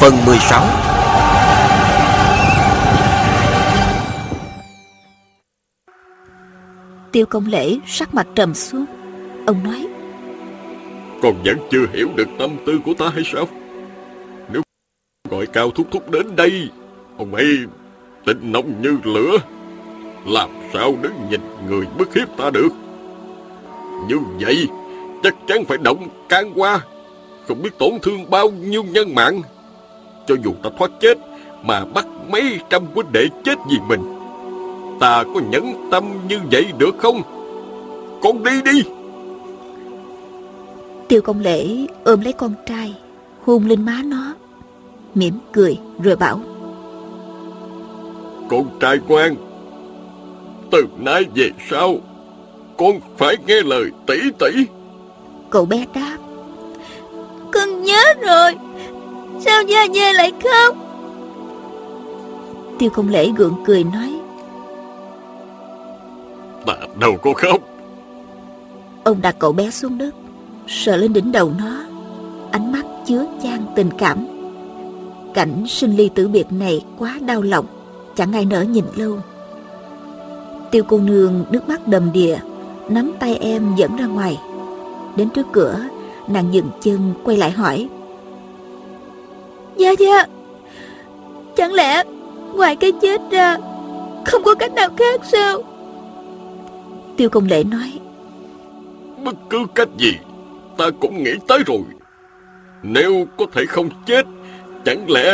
Phần 16 Tiêu công lễ sắc mặt trầm xuống. Ông nói Con vẫn chưa hiểu được tâm tư của ta hay sao? Nếu gọi cao thúc thúc đến đây Ông ấy tình nóng như lửa. Làm sao đứng nhìn người bức hiếp ta được? Như vậy Chắc chắn phải động can qua. Không biết tổn thương bao nhiêu nhân mạng Cho dù ta thoát chết Mà bắt mấy trăm huynh đệ chết vì mình. Ta có nhẫn tâm như vậy được không? Con đi đi. Tiêu công lễ ôm lấy con trai Hôn lên má nó mỉm cười rồi bảo. Con trai ngoan Từ nay về sau Con phải nghe lời tỷ tỷ. Cậu bé đáp. Con nhớ rồi Sao Gia Gia lại khóc? Tiêu công lễ gượng cười nói Ta đâu có khóc. Ông đặt cậu bé xuống đất Sờ lên đỉnh đầu nó Ánh mắt chứa chan tình cảm. Cảnh sinh ly tử biệt này quá đau lòng Chẳng ai nỡ nhìn lâu. Tiêu cô nương nước mắt đầm đìa Nắm tay em dẫn ra ngoài. Đến trước cửa Nàng dừng chân quay lại hỏi Dạ dạ. Chẳng lẽ Ngoài cái chết ra Không có cách nào khác sao? Tiêu công lễ nói. Bất cứ cách gì Ta cũng nghĩ tới rồi. Nếu có thể không chết Chẳng lẽ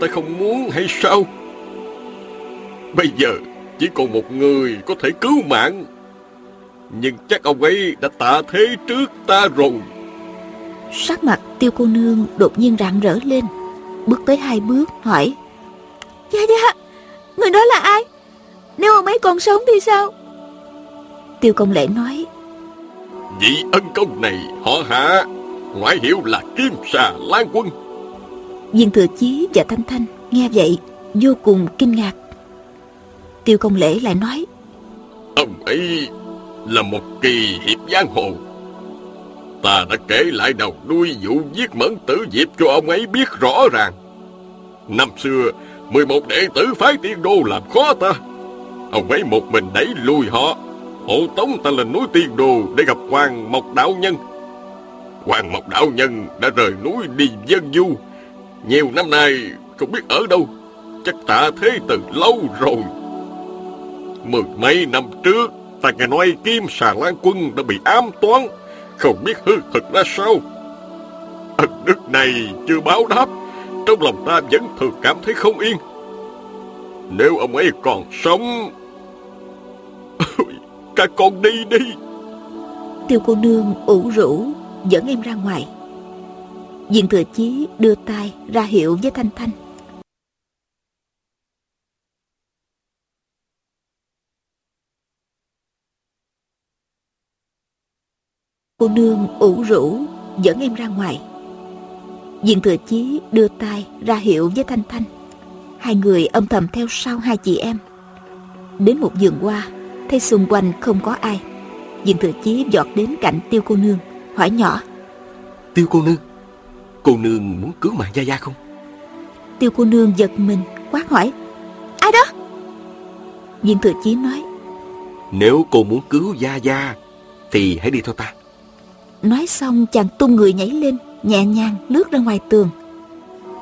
ta không muốn hay sao? Bây giờ Chỉ còn một người có thể cứu mạng. Nhưng chắc ông ấy đã tạ thế trước ta rồi. Sắc mặt tiêu cô nương đột nhiên rạng rỡ lên Bước tới hai bước hỏi. Dạ dạ Người đó là ai? Nếu ông ấy còn sống thì sao? Tiêu công lễ nói. Vị ân công này họ hạ Ngoại hiệu là Kim Xà Lan Quân. Viên thừa chí và Thanh Thanh nghe vậy Vô cùng kinh ngạc. Tiêu công lễ lại nói. Ông ấy là một kỳ hiệp giang hồ. Ta đã kể lại đầu đuôi vụ giết mẫn tử diệp cho ông ấy biết rõ ràng Năm xưa 11 đệ tử phái tiên đô làm khó ta. Ông ấy một mình đẩy lùi họ, Hộ tống ta lên núi tiên đô để gặp Hoàng Mộc Đạo Nhân. Hoàng Mộc Đạo Nhân đã rời núi đi dân du. Nhiều năm nay, không biết ở đâu, Chắc tạ thế từ lâu rồi. Mười mấy năm trước, Ta nghe nói Kim Xà Lan Quân đã bị ám toán, Không biết hư thực ra sao. Ân đức này chưa báo đáp trong lòng ta vẫn thường cảm thấy không yên. Nếu ông ấy còn sống, Các con đi đi. Tiêu cô nương ủ rũ Dẫn em ra ngoài. Diện thừa chí đưa tay ra hiệu với Thanh Thanh. Cô nương ủ rũ dẫn em ra ngoài. Diện thừa chí đưa tay ra hiệu với Thanh Thanh. Hai người âm thầm theo sau hai chị em. Đến một vườn hoa Thấy xung quanh không có ai. Diện thừa chí giọt đến cạnh tiêu cô nương Hỏi nhỏ. Tiêu cô nương Cô nương muốn cứu mạng Gia Gia không? Tiêu cô nương giật mình quát hỏi. Ai đó? Diện thừa chí nói. Nếu cô muốn cứu Gia Gia Thì hãy đi theo ta. Nói xong chàng tung người nhảy lên Nhẹ nhàng lướt ra ngoài tường.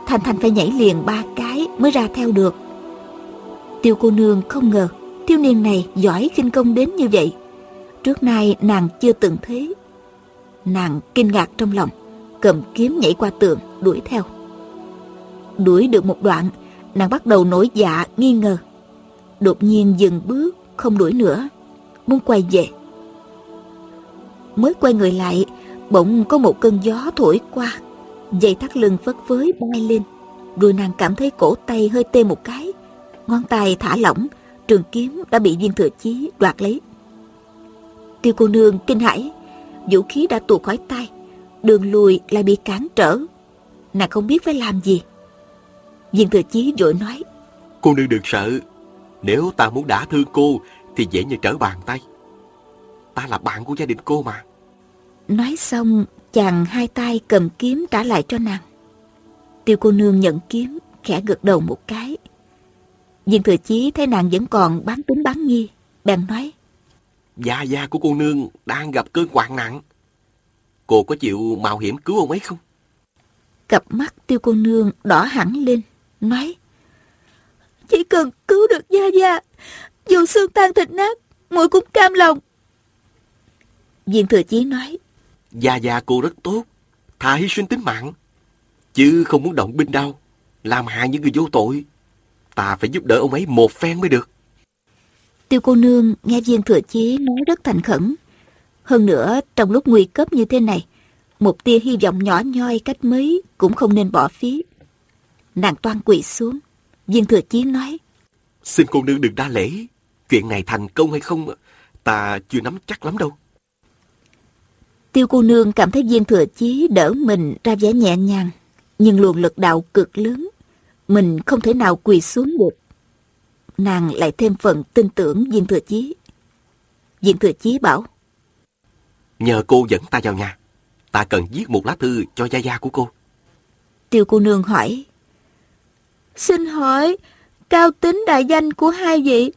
Thành Thành phải nhảy liền ba cái Mới ra theo được. Tiêu cô nương không ngờ Thiếu niên này giỏi khinh công đến như vậy. Trước nay nàng chưa từng thấy Nàng kinh ngạc trong lòng, Cầm kiếm nhảy qua tường, đuổi theo. Đuổi được một đoạn, Nàng bắt đầu nổi dạ nghi ngờ. Đột nhiên dừng bước, Không đuổi nữa, Muốn quay về. Mới quay người lại Bỗng có một cơn gió thổi qua Dây thắt lưng phất phới bay lên Rồi nàng cảm thấy cổ tay hơi tê một cái. Ngón tay thả lỏng, trường kiếm đã bị viên thừa chí đoạt lấy. Tiêu cô nương kinh hãi, vũ khí đã tuột khỏi tay, đường lùi lại bị cản trở. Nàng không biết phải làm gì. Viên thừa chí vội nói. Cô nương đừng sợ, nếu ta muốn đả thương cô thì dễ như trở bàn tay. Ta là bạn của gia đình cô mà. Nói xong, chàng hai tay cầm kiếm trả lại cho nàng. Tiêu cô nương nhận kiếm, khẽ gật đầu một cái. Viên thừa chí thấy nàng vẫn còn bán tính bán nghi, bèn nói. Gia gia của cô nương đang gặp cơn hoạn nặng. Cô có chịu mạo hiểm cứu ông ấy không? Cặp mắt tiêu cô nương đỏ hẳn lên, nói. Chỉ cần cứu được Gia Gia, dù xương tan thịt nát, muội cũng cam lòng. Viên thừa chí nói. Gia Gia cô rất tốt, thà hy sinh tính mạng. Chứ không muốn động binh đâu, làm hại những người vô tội. Ta phải giúp đỡ ông ấy một phen mới được. Tiêu cô nương nghe viên thừa chí nói rất thành khẩn. Hơn nữa, trong lúc nguy cấp như thế này, một tia hy vọng nhỏ nhoi cách mấy cũng không nên bỏ phí. Nàng toan quỳ xuống. Viên thừa chí nói. Xin cô nương đừng đa lễ. Chuyện này thành công hay không, ta chưa nắm chắc lắm đâu. Tiêu cô nương cảm thấy viên thừa chí đỡ mình ra vẻ nhẹ nhàng, nhưng luồng lực đạo cực lớn, mình không thể nào quỳ xuống được. Nàng lại thêm phần tin tưởng viên thừa chí. Viên thừa chí bảo, Nhờ cô dẫn ta vào nhà, ta cần viết một lá thư cho gia gia của cô. Tiêu cô nương hỏi, Xin hỏi, cao tính đại danh của hai vị,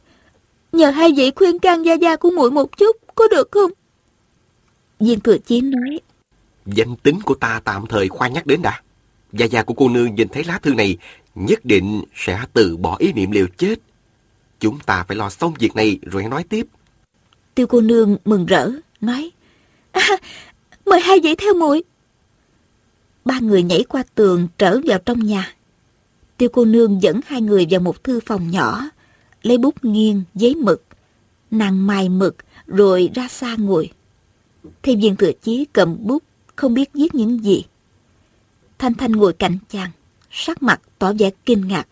nhờ hai vị khuyên can gia gia của muội một chút, có được không? Viên thừa chí nói, Danh tính của ta tạm thời khoan nhắc đến đã. Gia gia của cô nương nhìn thấy lá thư này, nhất định sẽ từ bỏ ý niệm liều chết. Chúng ta phải lo xong việc này rồi nói tiếp. Tiêu cô nương mừng rỡ, nói, à, mời hai vị theo muội. Ba người nhảy qua tường trở vào trong nhà. Tiêu cô nương dẫn hai người vào một thư phòng nhỏ, lấy bút nghiêng, giấy mực. Nàng mài mực, rồi ra xa ngồi. Thêm viên thừa chí cầm bút, không biết viết những gì. Thanh Thanh ngồi cạnh chàng, sắc mặt tỏ vẻ kinh ngạc.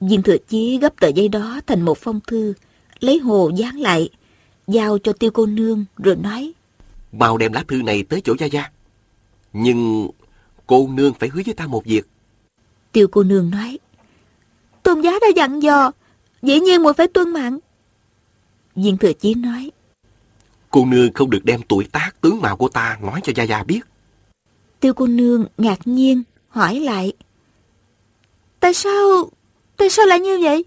Viên thừa chí gấp tờ giấy đó thành một phong thư, lấy hồ dán lại, giao cho tiêu cô nương rồi nói. Mau đem lá thư này tới chỗ Gia Gia. Nhưng cô nương phải hứa với ta một việc. Tiêu cô nương nói. Tôn giá đã dặn dò, dĩ nhiên muội phải tuân mạng. Viên thừa chí nói. Cô nương không được đem tuổi tác tướng mạo của ta nói cho Gia Gia biết. Tiêu cô nương ngạc nhiên, hỏi lại. Tại sao, tại sao lại như vậy?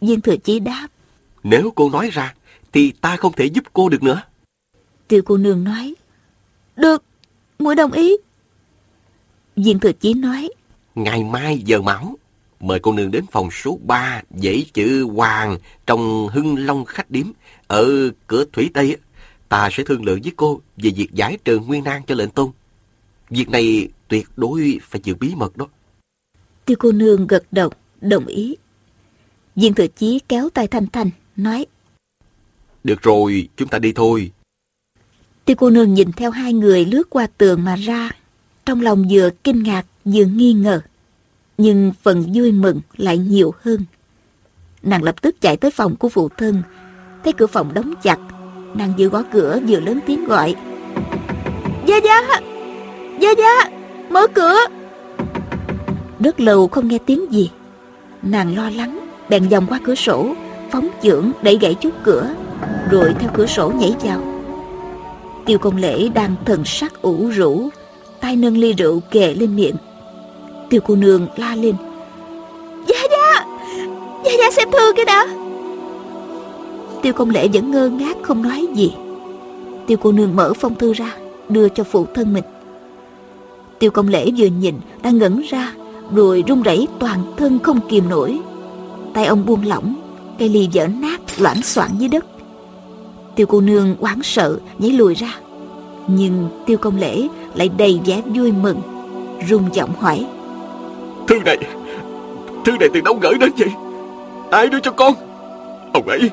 Viên thừa chí đáp. Nếu cô nói ra, thì ta không thể giúp cô được nữa. Tiêu cô nương nói. Được, muội đồng ý. Viên thừa chí nói. Ngày mai giờ mão, mời cô nương đến phòng số 3 dãy chữ Hoàng trong Hưng Long khách điếm ở cửa Thủy Tây. Ta sẽ thương lượng với cô về việc giải trừ nguyên nan cho lệnh tôn. Việc này tuyệt đối phải giữ bí mật đó. Tiêu cô nương gật đầu, đồng ý. Viên thừa chí kéo tay Thanh Thanh, nói. Được rồi, chúng ta đi thôi. Tiêu cô nương nhìn theo hai người lướt qua tường mà ra. Trong lòng vừa kinh ngạc vừa nghi ngờ. Nhưng phần vui mừng lại nhiều hơn. Nàng lập tức chạy tới phòng của phụ thân. Thấy cửa phòng đóng chặt. Nàng vừa gõ cửa vừa lớn tiếng gọi. Gia Gia! Gia Gia! Mở cửa! Rất lâu không nghe tiếng gì. Nàng lo lắng, bèn vòng qua cửa sổ, phóng chưởng đẩy gãy chút cửa, rồi theo cửa sổ nhảy vào. Tiêu công lễ đang thần sắc ủ rũ, tay nâng ly rượu kề lên miệng. Tiêu cô nương la lên. Gia Gia! Gia Gia xem thư cái đã! Tiêu công lễ vẫn ngơ ngác không nói gì. Tiêu cô nương mở phong thư ra, đưa cho phụ thân mình. Tiêu công lễ vừa nhìn, đã ngẩn ra, rồi run rẩy toàn thân không kìm nổi. Tay ông buông lỏng, cây ly vỡ nát loãng xoảng dưới đất. Tiêu cô nương hoảng sợ nhảy lùi ra. Nhưng tiêu công lễ lại đầy vẻ vui mừng, rung giọng hỏi. Thư này, thư này từ đâu gửi đến vậy? Ai đưa cho con? Ông ấy,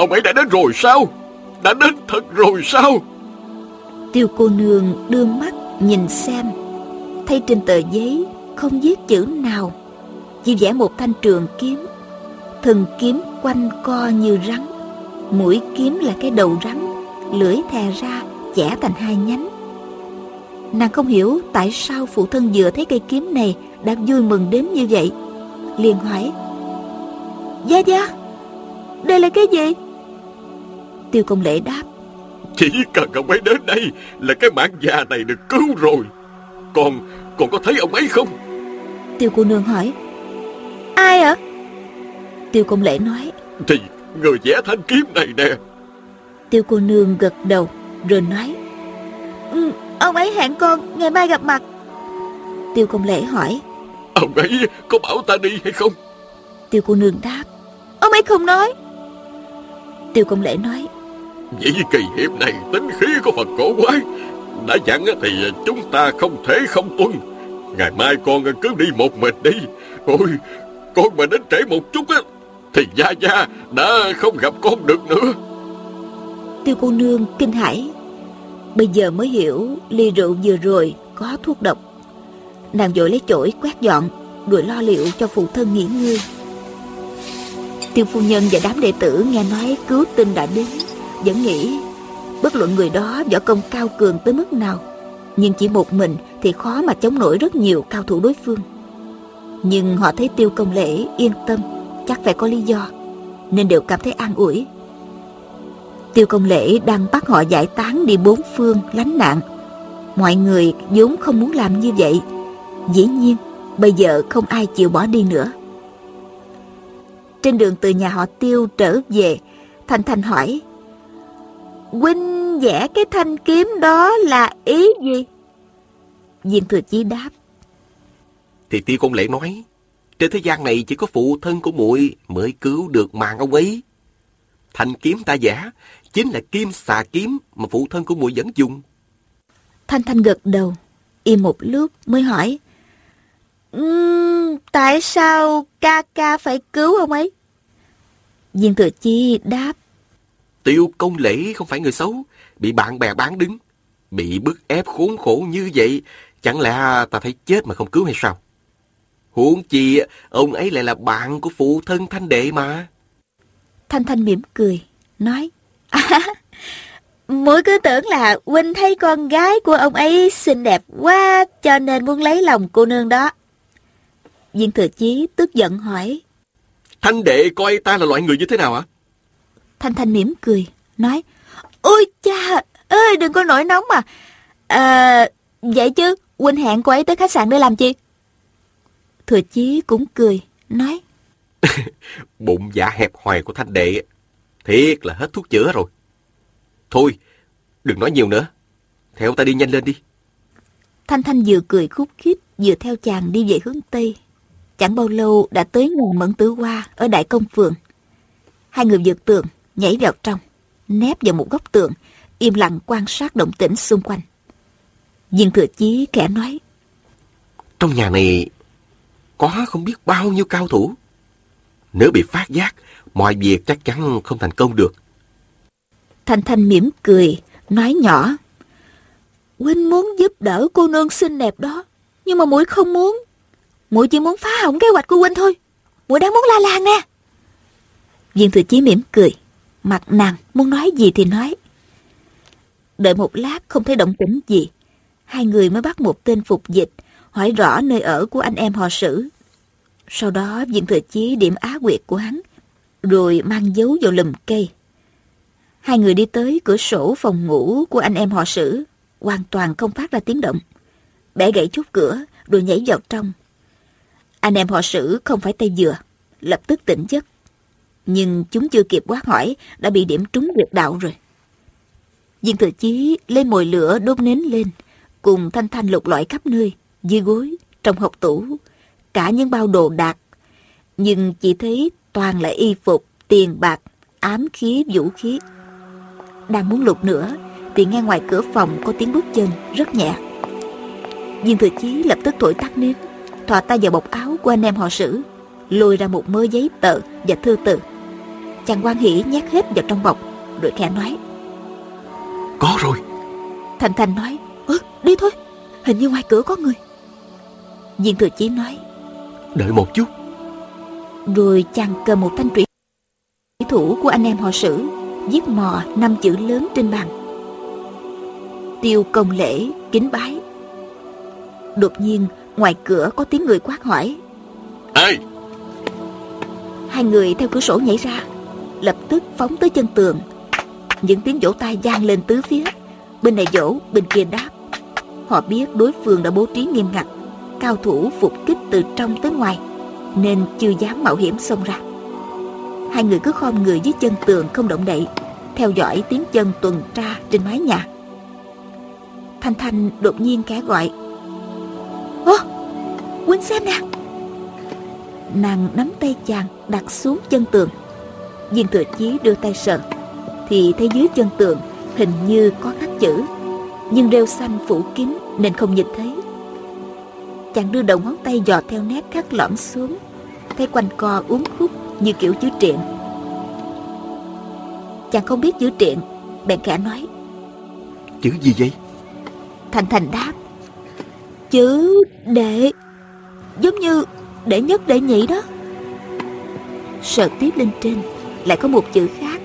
ông ấy đã đến rồi sao? Đã đến thật rồi sao? Tiêu cô nương đưa mắt nhìn xem. Thấy trên tờ giấy không viết chữ nào. Chỉ vẽ một thanh trường kiếm. Thân kiếm quanh co như rắn. Mũi kiếm là cái đầu rắn. Lưỡi thè ra, chẻ thành hai nhánh. Nàng không hiểu tại sao phụ thân vừa thấy cây kiếm này đã vui mừng đến như vậy. Liền hỏi, gia gia, đây là cái gì? Tiêu công lễ đáp. Chỉ cần ông ấy đến đây là cái mạng già này được cứu rồi. Còn còn có thấy ông ấy không? Tiêu cô nương hỏi. Ai ạ? Tiêu công lễ nói. Thì người vẽ thanh kiếm này nè. Tiêu cô nương gật đầu Rồi nói. Ừ, Ông ấy hẹn con ngày mai gặp mặt. Tiêu công lễ hỏi. Ông ấy có bảo ta đi hay không? Tiêu cô nương đáp. Ông ấy không nói. Tiêu công lễ nói Vậy kỳ hiệp này tính khí của phật cổ quái. Đã dặn thì chúng ta không thể không tuân. Ngày mai con cứ đi một mình đi. Ôi, Con mà đến trễ một chút á, Thì Gia Gia đã không gặp con được nữa. Tiêu cô nương, kinh hãi. Bây giờ mới hiểu ly rượu vừa rồi có thuốc độc. Nàng vội lấy chổi quét dọn, Rồi lo liệu cho phụ thân nghỉ ngơi. Tiêu phu nhân và đám đệ tử nghe nói cứu tinh đã đến. Vẫn nghĩ, Bất luận người đó võ công cao cường tới mức nào, Nhưng chỉ một mình Thì khó mà chống nổi rất nhiều cao thủ đối phương. Nhưng họ thấy tiêu công lễ yên tâm, Chắc phải có lý do, Nên đều cảm thấy an ủi. Tiêu công lễ đang bắt họ giải tán đi bốn phương lánh nạn. Mọi người vốn không muốn làm như vậy. Dĩ nhiên, Bây giờ không ai chịu bỏ đi nữa. Trên đường từ nhà họ Tiêu trở về Thanh Thanh hỏi Huynh vẽ cái thanh kiếm đó là ý gì? Viên thừa chí đáp Thì Tiêu Công Lễ nói Trên thế gian này chỉ có phụ thân của muội Mới cứu được mạng ông ấy Thanh kiếm ta vẽ Chính là kim xà kiếm Mà phụ thân của muội vẫn dùng Thanh Thanh gật đầu Im một lúc mới hỏi um, Tại sao ca ca phải cứu ông ấy? Viên thừa chi đáp Tiêu công lễ không phải người xấu, bị bạn bè bán đứng, bị bức ép khốn khổ như vậy, chẳng lẽ ta thấy chết mà không cứu hay sao? Huống chi, ông ấy lại là bạn của phụ thân Thanh Đệ mà. Thanh Thanh mỉm cười, nói, à, Mỗi cứ tưởng là huynh thấy con gái của ông ấy xinh đẹp quá cho nên muốn lấy lòng cô nương đó. Viên thừa chí tức giận hỏi. Thanh đệ coi ta là loại người như thế nào ạ? Thanh Thanh mỉm cười, nói, Ôi cha, ơi đừng có nổi nóng mà. À, vậy chứ, huynh hẹn cô ấy tới khách sạn để làm chi? Thừa chí cũng cười, nói, Bụng dạ hẹp hòi của Thanh đệ, thiệt là hết thuốc chữa rồi. Thôi, đừng nói nhiều nữa, theo ta đi nhanh lên đi. Thanh Thanh vừa cười khúc khích, vừa theo chàng đi về hướng Tây. Chẳng bao lâu đã tới nguồn mẫn tử hoa ở Đại Công Phường. Hai người vượt tường, nhảy vào trong, nép vào một góc tường, im lặng quan sát động tĩnh xung quanh. Viên thừa chí kẻ nói. Trong nhà này có không biết bao nhiêu cao thủ. Nếu bị phát giác, mọi việc chắc chắn không thành công được. Thanh Thanh mỉm cười, nói nhỏ. Huynh muốn giúp đỡ cô nương xinh đẹp đó, nhưng mà mũi không muốn. Mũi chỉ muốn phá hỏng kế hoạch của huynh thôi. Mũi đang muốn la làng nè. Viên thừa chí mỉm cười, mặt nàng muốn nói gì thì nói. Đợi một lát không thấy động tĩnh gì, hai người mới bắt một tên phục dịch, hỏi rõ nơi ở của anh em họ sử. Sau đó viên thừa chí điểm á quyệt của hắn, rồi mang dấu vào lùm cây. Hai người đi tới cửa sổ phòng ngủ của anh em họ sử, hoàn toàn không phát ra tiếng động. Bẻ gãy chút cửa, rồi nhảy vào trong. Anh em họ sử không phải tay dừa, lập tức tỉnh giấc. Nhưng chúng chưa kịp quát hỏi, đã bị điểm trúng huyệt đạo rồi. Viên thừa chí lấy mồi lửa đốt nến lên, cùng thanh thanh lục loại khắp nơi, dưới gối, trong hộp tủ, cả những bao đồ đạc. Nhưng chỉ thấy toàn là y phục, tiền bạc, ám khí, vũ khí. Đang muốn lục nữa, thì nghe ngoài cửa phòng có tiếng bước chân rất nhẹ. Viên thừa chí lập tức thổi tắt nến, thò tay vào bọc áo của anh em họ sử, lôi ra một mớ giấy tờ và thư từ. Chàng quan hỷ nhét hết vào trong bọc, rồi khẽ nói. Có rồi. Thành Thành nói, ừ, đi thôi, hình như ngoài cửa có người. Viên thừa chí nói Đợi một chút Rồi chàng cầm một thanh trụy thủ của anh em họ sử Viết mò năm chữ lớn trên bàn Tiêu công lễ kính bái Đột nhiên ngoài cửa có tiếng người quát hỏi Ai Hai người theo cửa sổ nhảy ra Lập tức phóng tới chân tường. Những tiếng vỗ tay vang lên tứ phía. Bên này vỗ, bên kia đáp. Họ biết đối phương đã bố trí nghiêm ngặt Cao thủ phục kích từ trong tới ngoài Nên chưa dám mạo hiểm xông ra. Hai người cứ khom người dưới chân tường không động đậy Theo dõi tiếng chân tuần tra trên mái nhà. Thanh Thanh đột nhiên khẽ gọi. Ô, quýnh xem nè. Nàng nắm tay chàng đặt xuống chân tường. Viên thừa chí đưa tay sờ. Thì thấy dưới chân tường hình như có khắc chữ. Nhưng rêu xanh phủ kín nên không nhìn thấy. Chàng đưa đầu ngón tay dò theo nét khắc lõm xuống. Thấy quanh co uốn khúc như kiểu chữ triện. Chàng không biết chữ triện Bèn khẽ nói. Chữ gì vậy? Thành Thành đáp. Chữ đệ. Giống như đệ nhất đệ nhị đó. Sờ tiếp lên trên lại có một chữ khác.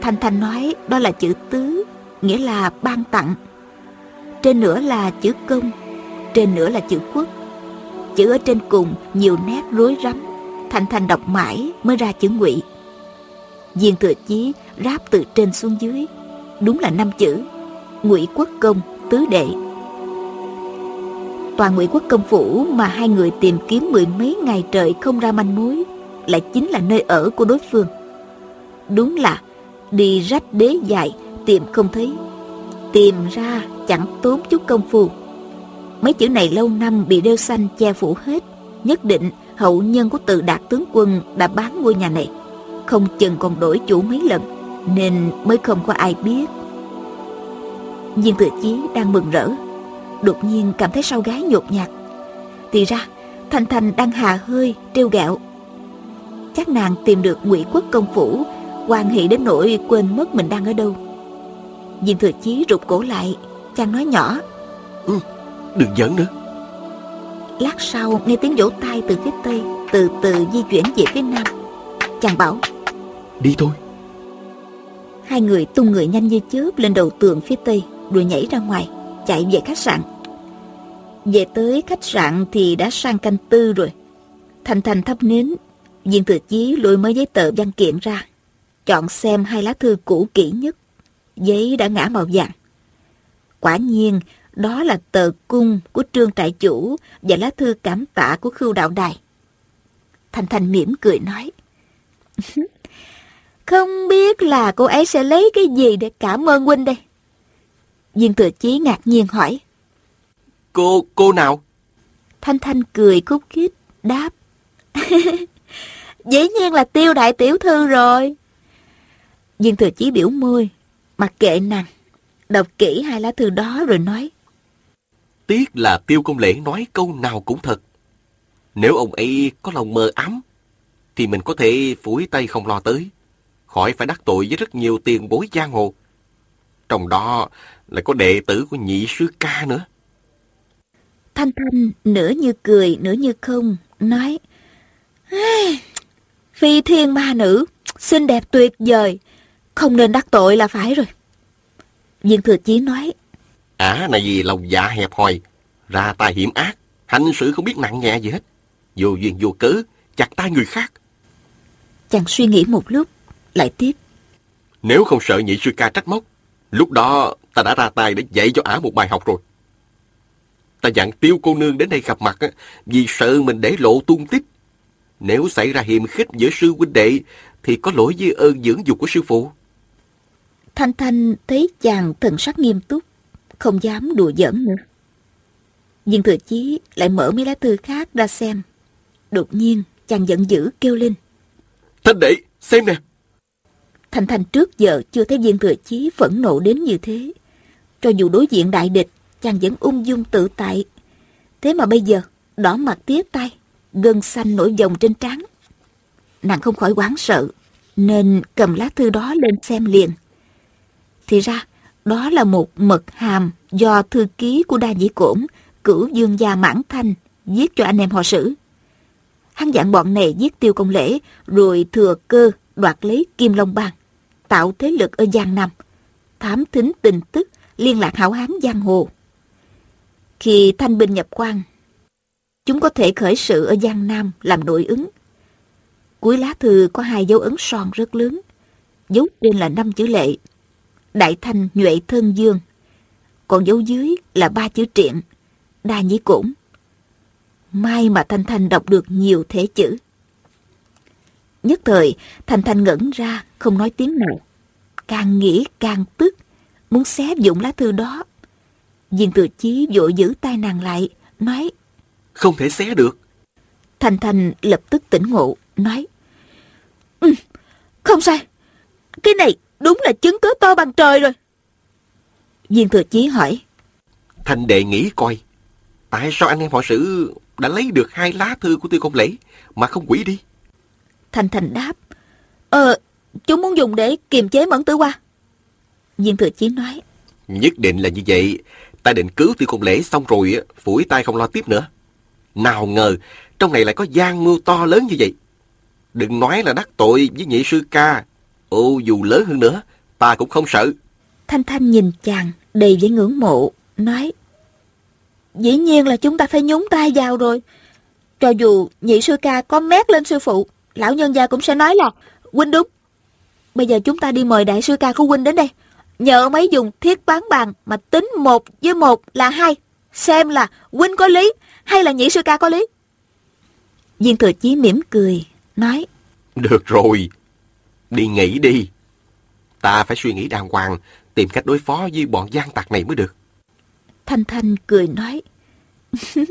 Thanh Thanh nói đó là chữ tứ, Nghĩa là ban tặng. Trên nữa là chữ công, Trên nữa là chữ quốc. Chữ ở trên cùng nhiều nét rối rắm. Thanh Thanh đọc mãi mới ra chữ ngụy. Viên thừa chí ráp từ trên xuống dưới. Đúng là năm chữ. Ngụy quốc công, tứ đệ. Toàn ngụy quốc công phủ mà hai người tìm kiếm mười mấy ngày trời không ra manh mối lại chính là nơi ở của đối phương đúng là đi rách đế dài, tìm không thấy. Tìm ra chẳng tốn chút công phu. Mấy chữ này lâu năm bị đeo xanh che phủ hết, nhất định hậu nhân của tự đạt tướng quân đã bán ngôi nhà này. Không chừng còn đổi chủ mấy lần, nên mới không có ai biết. Viên tự chí đang mừng rỡ, đột nhiên cảm thấy sau gái nhột nhạt. Thì ra thành thành đang hà hơi, trêu ghẹo. Chắc nàng tìm được ngụy quốc công phủ quan hệ đến nỗi quên mất mình đang ở đâu. Viên thừa chí rụt cổ lại chàng nói nhỏ. Ừ, đừng giỡn nữa. Lát sau nghe tiếng vỗ tay từ phía tây từ từ di chuyển về phía nam. Chàng bảo đi thôi. Hai người tung người nhanh như chớp lên đầu tường phía tây rồi nhảy ra ngoài chạy về khách sạn. Về tới khách sạn thì đã sang canh tư rồi. Thành thành thắp nến viên thừa chí lôi mới giấy tờ văn kiện ra chọn xem hai lá thư cũ kỹ nhất giấy đã ngã màu vàng quả nhiên đó là tờ cung của trương trại chủ và lá thư cảm tạ của khưu đạo đài thành thành mỉm cười nói không biết là cô ấy sẽ lấy cái gì để cảm ơn huynh đây viên thừa chí ngạc nhiên hỏi Cô, cô nào? Thanh Thanh cười khúc khích, đáp. Dĩ nhiên là tiêu đại tiểu thư rồi. Dương Thừa Chí biểu môi, mặc kệ nàng, đọc kỹ hai lá thư đó rồi nói. Tiếc là tiêu công lễ nói câu nào cũng thật. Nếu ông ấy có lòng mờ ám, thì mình có thể phủi tay không lo tới, khỏi phải đắc tội với rất nhiều tiền bối giang hồ. Trong đó lại có đệ tử của nhị sư ca nữa. Thanh Thanh nửa như cười, nửa như không, nói Phi thiên ma nữ, xinh đẹp tuyệt vời, không nên đắc tội là phải rồi. Viên Thừa Chí nói Ả à, này vì lòng dạ hẹp hòi, ra tay hiểm ác, hành sự không biết nặng nhẹ gì hết. Vô duyên vô cớ, chặt tay người khác. Chàng suy nghĩ một lúc, lại tiếp. Nếu không sợ nhị sư ca trách móc, lúc đó ta đã ra tay để dạy cho Ả một bài học rồi. Ta dặn tiêu cô nương đến đây gặp mặt vì sợ mình để lộ tung tích. Nếu xảy ra hiềm khích giữa sư huynh đệ thì có lỗi với ơn dưỡng dục của sư phụ. Thanh Thanh thấy chàng thần sắc nghiêm túc, không dám đùa giỡn nữa. Nhưng thừa chí lại mở mấy lá thư khác ra xem. Đột nhiên chàng giận dữ kêu lên. Thanh đệ, xem nè. Thanh Thanh trước giờ chưa thấy viên thừa chí phẫn nộ đến như thế. Cho dù đối diện đại địch, chàng vẫn ung dung tự tại. Thế mà bây giờ, đỏ mặt tía tay, gân xanh nổi dòng trên trán. Nàng không khỏi quán sợ, nên cầm lá thư đó lên xem liền. Thì ra, đó là một mật hàm do thư ký của Đa Nhĩ Cổn, cửu dương gia mãn thanh, giết cho anh em họ sử. Hắn dặn bọn này giết tiêu công lễ, rồi thừa cơ đoạt lấy Kim Long Bang, tạo thế lực ở Giang Nam, thám thính tin tức, liên lạc hảo hán giang hồ. Khi thanh binh nhập quan, chúng có thể khởi sự ở Giang Nam làm nội ứng. Cuối lá thư có hai dấu ấn son rất lớn, dấu trên là năm chữ lệ, đại thanh nhuệ thân dương, còn dấu dưới là ba chữ triện, đa nhĩ cổn. May mà Thanh Thanh đọc được nhiều thể chữ. Nhất thời, Thanh Thanh ngẩn ra, không nói tiếng nào. Càng nghĩ càng tức, muốn xé dụng lá thư đó. Viên tự chí vội giữ tay nàng lại, nói Không thể xé được. Thanh Thanh lập tức tỉnh ngộ, nói ừ, Không sai, cái này đúng là chứng cứ to bằng trời rồi. Viên thừa chí hỏi Thanh đệ nghĩ coi, tại sao anh em họ sử đã lấy được hai lá thư của tiêu công lễ mà không quỷ đi? Thanh Thanh đáp Ờ, chúng muốn dùng để kiềm chế mẫn tử qua. Viên thừa chí nói Nhất định là như vậy. Ta định cứu tiêu công lễ xong rồi, phủi tay không lo tiếp nữa. Nào ngờ, trong này lại có gian mưu to lớn như vậy. Đừng nói là đắc tội với nhị sư ca. Ô, dù lớn hơn nữa, ta cũng không sợ. Thanh Thanh nhìn chàng đầy vẻ ngưỡng mộ, nói Dĩ nhiên là chúng ta phải nhúng tay vào rồi. Cho dù nhị sư ca có mét lên sư phụ, lão nhân gia cũng sẽ nói là Huynh đúng. Bây giờ chúng ta đi mời đại sư ca của Huynh đến đây. Nhờ ông ấy dùng thiết bán bàn mà tính một với một là hai. Xem là Huynh có lý hay là nhị sư ca có lý. Viên thừa chí mỉm cười, nói Được rồi, đi nghỉ đi. Ta phải suy nghĩ đàng hoàng, tìm cách đối phó với bọn gian tặc này mới được. Thanh Thanh cười nói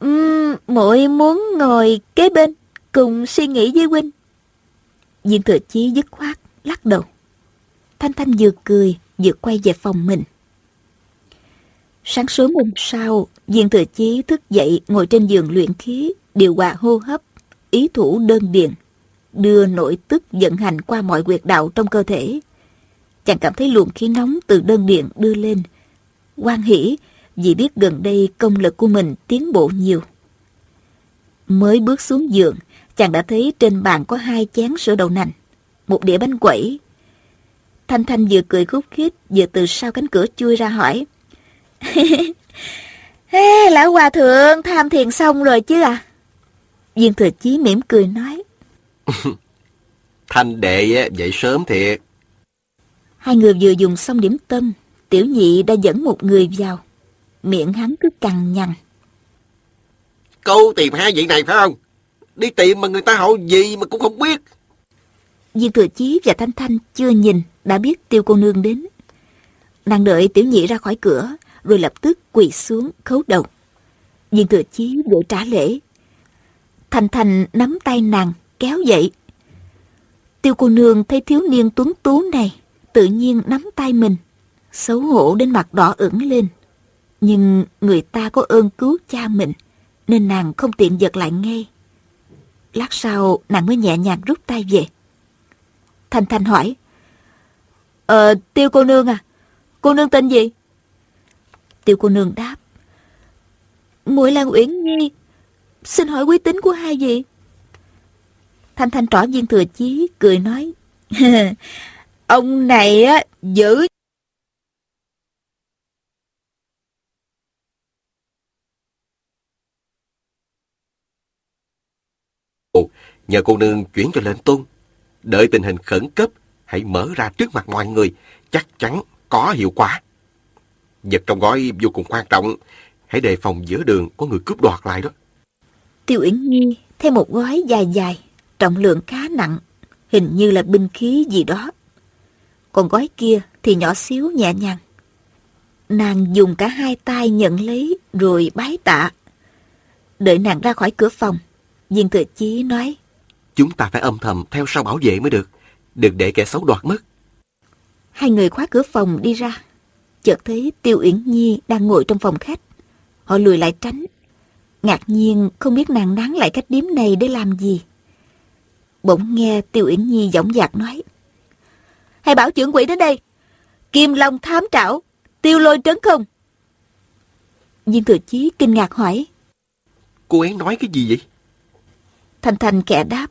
um, muội muốn ngồi kế bên cùng suy nghĩ với huynh viên thừa chí dứt khoát lắc đầu thanh thanh vừa cười vừa quay về phòng mình sáng sớm hôm sau viên thừa chí thức dậy ngồi trên giường luyện khí điều hòa hô hấp ý thủ đơn điền đưa nội tức vận hành qua mọi quyệt đạo trong cơ thể chàng cảm thấy luồng khí nóng từ đơn điện đưa lên quan hỷ vì biết gần đây công lực của mình tiến bộ nhiều. Mới bước xuống giường, chàng đã thấy trên bàn có hai chén sữa đậu nành, một đĩa bánh quẩy. Thanh Thanh vừa cười khúc khích, vừa từ sau cánh cửa chui ra hỏi. Ê, lão hòa thượng tham thiền xong rồi chứ à? Viên thừa chí mỉm cười nói. Thanh đệ dậy sớm thiệt. Hai người vừa dùng xong điểm tâm, tiểu nhị đã dẫn một người vào miệng hắn cứ cằn nhằn. Cô tìm hai vị này phải không? Đi tìm mà người ta hỏi gì mà cũng không biết. Viên Thừa Chí và Thanh Thanh chưa nhìn đã biết tiêu cô nương đến. Nàng đợi tiểu nhị ra khỏi cửa, rồi lập tức quỳ xuống khấu đầu. Viên Thừa Chí vội trả lễ. Thanh Thanh nắm tay nàng, kéo dậy. Tiêu cô nương thấy thiếu niên tuấn tú này, tự nhiên nắm tay mình, xấu hổ đến mặt đỏ ửng lên. Nhưng người ta có ơn cứu cha mình, nên nàng không tiện giật lại ngay. Lát sau, nàng mới nhẹ nhàng rút tay về. Thanh Thanh hỏi, Ờ, Tiêu cô nương à, cô nương tên gì? Tiêu cô nương đáp, muội là Uyển Nhi, xin hỏi quý tính của hai vị. Thanh Thanh trỏ viên thừa chí, cười nói, Ông này á, giữ nhờ cô nương chuyển cho lên tôn. Đợi tình hình khẩn cấp, hãy mở ra trước mặt mọi người, chắc chắn có hiệu quả. Vật trong gói vô cùng quan trọng, hãy đề phòng giữa đường có người cướp đoạt lại đó. Tiêu Uyển Nhi thêm một gói dài dài, trọng lượng khá nặng, hình như là binh khí gì đó. Còn gói kia thì nhỏ xíu nhẹ nhàng. Nàng dùng cả hai tay nhận lấy rồi bái tạ. Đợi nàng ra khỏi cửa phòng, Viên Thừa Chí nói Chúng ta phải âm thầm theo sau bảo vệ mới được, đừng để kẻ xấu đoạt mất. Hai người khóa cửa phòng đi ra, chợt thấy Tiêu Uyển Nhi đang ngồi trong phòng khách. Họ lùi lại tránh, ngạc nhiên không biết nàng nán lại cách điếm này để làm gì. Bỗng nghe Tiêu Uyển Nhi giọng dạc nói. Hãy bảo trưởng quỷ đến đây, Kim Long thám trảo, tiêu lôi trấn không? Viên Thừa Chí kinh ngạc hỏi. Cô ấy nói cái gì vậy? Thanh Thanh kẻ đáp.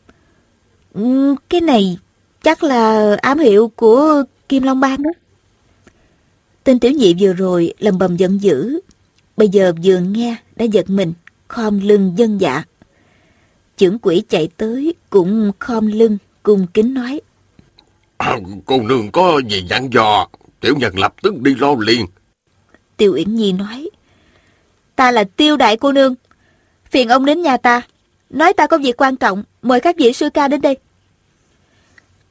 "Ừ, Cái này chắc là ám hiệu của Kim Long Bang đó. Tên tiểu nhị vừa rồi lầm bầm giận dữ. Bây giờ vừa nghe đã giật mình, khom lưng dân dạ. Chưởng quỷ chạy tới cũng khom lưng cung kính nói. À, cô nương có gì dặn dò, tiểu nhân lập tức đi lo liền. Tiêu Uyển Nhi nói. Ta là tiêu đại cô nương. Phiền ông đến nhà ta. Nói ta có việc quan trọng. Mời các vị sư ca đến đây.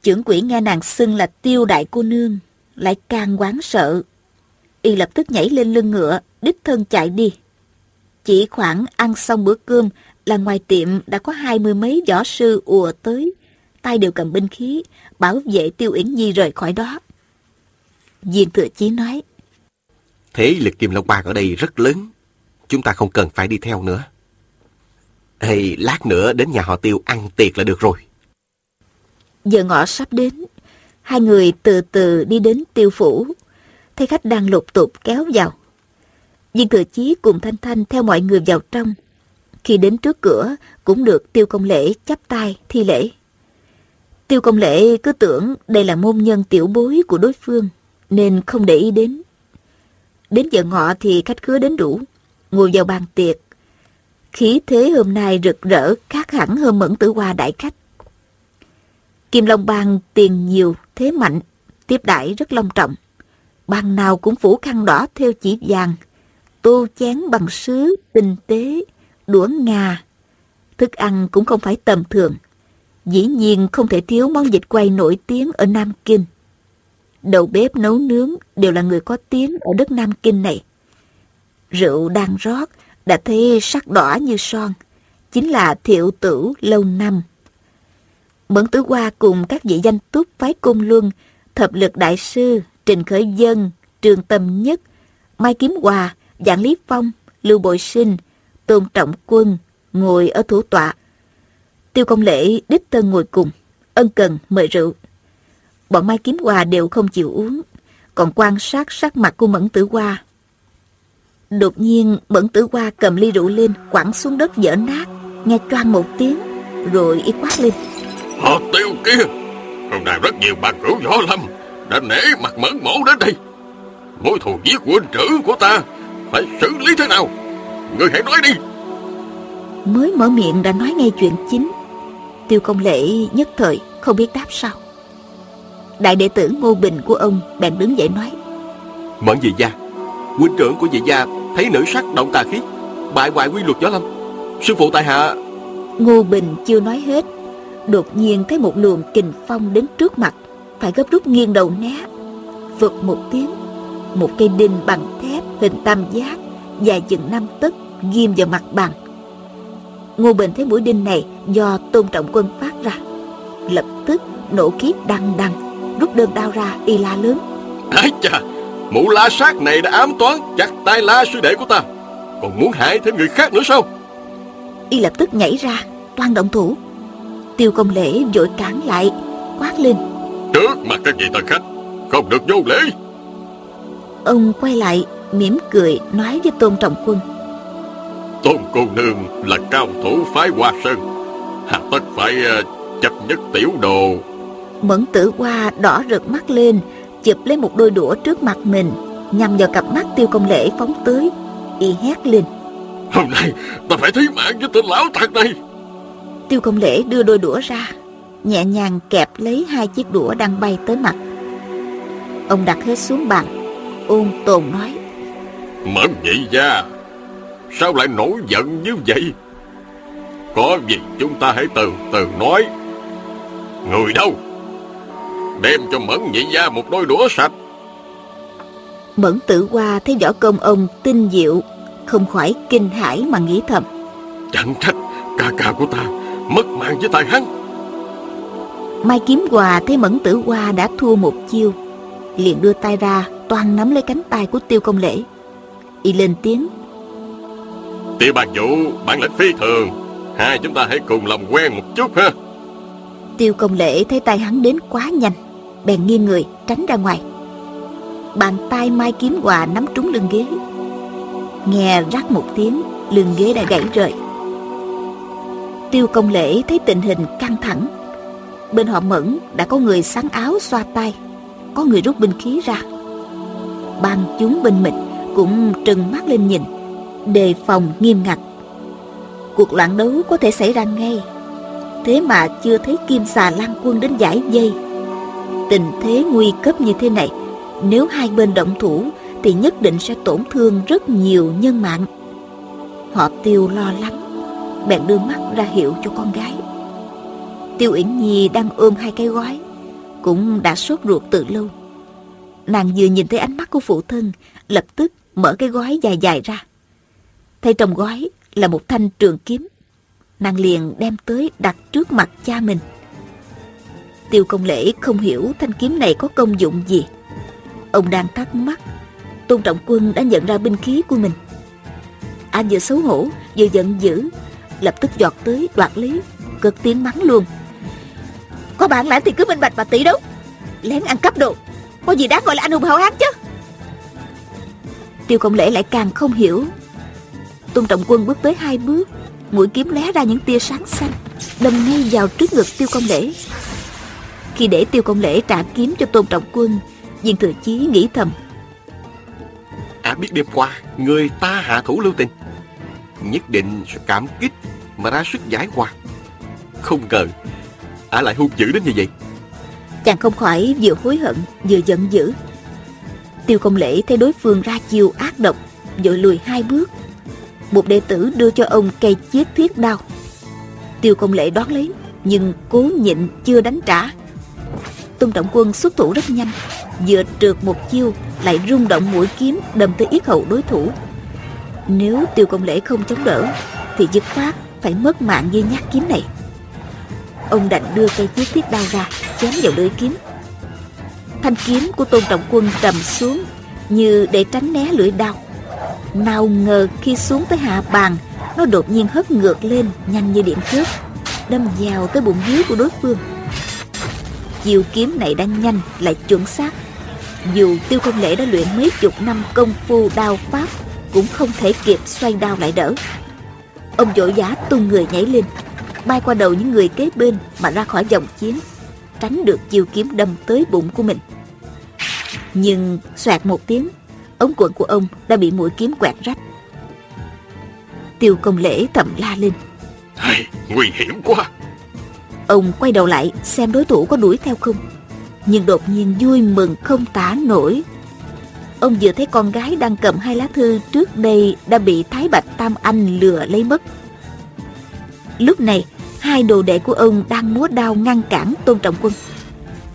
Chưởng quỷ nghe nàng xưng là tiêu đại cô nương. Lại càng quán sợ. Y lập tức nhảy lên lưng ngựa. Đích thân chạy đi. Chỉ khoảng ăn xong bữa cơm là ngoài tiệm đã có hai mươi mấy võ sư ùa tới. Tay đều cầm binh khí. Bảo vệ tiêu Uyển Nhi rời khỏi đó. Viên thừa chí nói. Thế lực Kim Long Bang ở đây rất lớn. Chúng ta không cần phải đi theo nữa. Hay lát nữa đến nhà họ tiêu ăn tiệc là được rồi. Giờ ngọ sắp đến, hai người từ từ đi đến tiêu phủ, thấy khách đang lục tục kéo vào. Viên thừa chí cùng Thanh Thanh theo mọi người vào trong. Khi đến trước cửa, cũng được tiêu công lễ chắp tay thi lễ. Tiêu công lễ cứ tưởng đây là môn nhân tiểu bối của đối phương, nên không để ý đến. Đến giờ ngọ thì khách khứa đến đủ, ngồi vào bàn tiệc. Khí thế hôm nay rực rỡ khác hẳn hơn mẫn tử hoa đại khách. Kim Long Bang tiền nhiều, thế mạnh, tiếp đãi rất long trọng. bàn nào cũng phủ khăn đỏ theo chỉ vàng, tô chén bằng sứ, tinh tế, đũa ngà. Thức ăn cũng không phải tầm thường. Dĩ nhiên không thể thiếu món vịt quay nổi tiếng ở Nam Kinh. Đầu bếp nấu nướng đều là người có tiếng ở đất Nam Kinh này. Rượu đang rót đã thấy sắc đỏ như son, chính là thiệu tử lâu năm. Mẫn Tử Hoa cùng các vị danh túc phái cung luân, thập lực đại sư, Trình Khởi Dân, Trường Tâm Nhất, Mai Kiếm Hòa, Giảng Lý Phong, Lưu Bội Sinh, Tôn Trọng Quân, ngồi ở thủ tọa. Tiêu Công Lễ đích thân ngồi cùng, ân cần mời rượu. Bọn Mai Kiếm Hòa đều không chịu uống, còn quan sát sắc mặt của Mẫn Tử Hoa. Đột nhiên Mẫn Tử Hoa cầm ly rượu lên quẳng xuống đất vỡ nát, nghe choang một tiếng, rồi y quát lên. Họ tiêu kia, hôm nay rất nhiều bạn rượu võ lâm đã nể mặt mẫn mổ đến đây. Mối thù giết huynh trưởng của ta phải xử lý thế nào? Người hãy nói đi. Mới mở miệng đã nói ngay chuyện chính. Tiêu công lễ nhất thời không biết đáp sao. Đại đệ tử Ngô Bình của ông bèn đứng dậy nói. Mẫn dị gia, huynh trưởng của dị gia thấy nữ sắc động tà khí, bại hoại quy luật gió lâm. Sư phụ tại hạ Ngô Bình chưa nói hết. Đột nhiên thấy một luồng kình phong đến trước mặt, phải gấp rút nghiêng đầu né. Vực một tiếng, một cây đinh bằng thép hình tam giác, dài chừng năm tấc ghim vào mặt bằng. Ngô Bình thấy mũi đinh này do tôn trọng quân phát ra, lập tức nổ kiếp đằng đằng, rút đơn đao ra y la lớn. Ái chà, mụ la sát này đã ám toán chặt tay la sư đệ của ta. Còn muốn hại thêm người khác nữa sao? Y lập tức nhảy ra, toan động thủ. Tiêu công lễ vội cản lại, quát lên. Trước mặt các vị tân khách, không được vô lễ. Ông quay lại, mỉm cười nói với Tôn Trọng Quân. Tôn cô nương là cao thủ phái Hoa Sơn. Hà tất phải uh, chấp nhất tiểu đồ. Mẫn tử hoa đỏ rực mắt lên, chụp lấy một đôi đũa trước mặt mình, nhằm vào cặp mắt tiêu công lễ phóng tới. Y hét lên. Hôm nay ta phải thí mạng với tên lão tặc này. Tiêu công lễ đưa đôi đũa ra, nhẹ nhàng kẹp lấy hai chiếc đũa đang bay tới mặt. Ông đặt hết xuống bàn, ôn tồn nói. Mẫn nhị gia, sao lại nổi giận như vậy? Có gì chúng ta hãy từ từ nói. Người đâu? Đem cho Mẫn nhị gia một đôi đũa sạch. Mẫn tử hoa thấy võ công ông tinh diệu, không khỏi kinh hãi mà nghĩ thầm. Chẳng trách ca ca của ta mất mạng với tay hắn. Mai Kiếm Hòa thấy Mẫn Tử Hoa đã thua một chiêu, liền đưa tay ra toàn nắm lấy cánh tay của Tiêu Công Lễ. Y lên tiếng, Tiêu bạc vũ, bản lĩnh phi thường. Hai chúng ta hãy cùng làm quen một chút ha. Tiêu Công Lễ thấy tay hắn đến quá nhanh, bèn nghiêng người tránh ra ngoài. Bàn tay Mai Kiếm Hòa nắm trúng lưng ghế. Nghe rắc một tiếng, lưng ghế đã gãy rời. Tiêu công lễ thấy tình hình căng thẳng Bên họ mẫn đã có người sáng áo xoa tay Có người rút binh khí ra Ban chúng bên mình cũng trừng mắt lên nhìn. Đề phòng nghiêm ngặt. Cuộc loạn đấu có thể xảy ra ngay. Thế mà chưa thấy kim xà lan quân đến giải dây. Tình thế nguy cấp như thế này, Nếu hai bên động thủ, Thì nhất định sẽ tổn thương rất nhiều nhân mạng. Họ tiêu lo lắng, Bèn đưa mắt ra hiệu cho con gái. Tiêu Uyển Nhi đang ôm hai cái gói, Cũng đã sốt ruột từ lâu. Nàng vừa nhìn thấy ánh mắt của phụ thân, Lập tức mở cái gói dài dài ra. Thấy trong gói là một thanh trường kiếm. Nàng liền đem tới đặt trước mặt cha mình. Tiêu công lễ không hiểu thanh kiếm này có công dụng gì. Ông đang thắc mắc, Tôn Trọng Quân đã nhận ra binh khí của mình. Anh vừa xấu hổ, vừa giận dữ, Lập tức giọt tới đoạt lý Cực tiếng mắng luôn. Có bản lãnh thì cứ minh bạch mà tỷ đấu Lén ăn cắp đồ. Có gì đáng gọi là anh hùng hào hán chứ? Tiêu công lễ lại càng không hiểu. Tôn Trọng Quân bước tới hai bước Mũi kiếm lóe ra những tia sáng xanh Đâm ngay vào trước ngực Tiêu Công Lễ. Khi để Tiêu Công Lễ trả kiếm cho Tôn Trọng Quân Viên Thừa Chí nghĩ thầm À biết đêm qua Người ta hạ thủ lưu tình. Nhất định sẽ cảm kích Mà ra sức giải hòa. Không ngờ Ả lại hung dữ đến như vậy. Chàng không khỏi vừa hối hận Vừa giận dữ Tiêu Công Lễ thấy đối phương ra chiều ác độc, Vội lùi hai bước. Một đệ tử đưa cho ông cây chiếc thiết đao. Tiêu công lễ đón lấy, nhưng cố nhịn chưa đánh trả. Tôn trọng quân xuất thủ rất nhanh, vừa trượt một chiêu lại rung động mũi kiếm đâm tới yết hậu đối thủ. Nếu tiêu công lễ không chống đỡ, thì dứt khoát phải mất mạng như nhát kiếm này. Ông đành đưa cây chiếc thiết đao ra, chém vào lưỡi kiếm thanh kiếm của tôn trọng quân trầm xuống như để tránh né lưỡi đao nào ngờ khi xuống tới hạ bàn, Nó đột nhiên hất ngược lên Nhanh như điện chớp, Đâm vào tới bụng dưới của đối phương. Chiều kiếm này đang nhanh, Lại chuẩn xác. Dù tiêu công lễ đã luyện mấy chục năm công phu đao pháp, Cũng không thể kịp xoay đao lại đỡ. Ông vội giá tung người nhảy lên, Bay qua đầu những người kế bên Mà ra khỏi vòng chiến, Tránh được chiều kiếm đâm tới bụng của mình. Nhưng xoẹt một tiếng ống quần của ông đã bị mũi kiếm quẹt rách. Tiêu công lễ thầm la lên. Hey, nguy hiểm quá. Ông quay đầu lại xem đối thủ có đuổi theo không. Nhưng đột nhiên vui mừng không tả nổi. Ông vừa thấy con gái đang cầm hai lá thư trước đây đã bị thái bạch tam anh lừa lấy mất. Lúc này hai đồ đệ của ông đang múa đao ngăn cản tôn trọng quân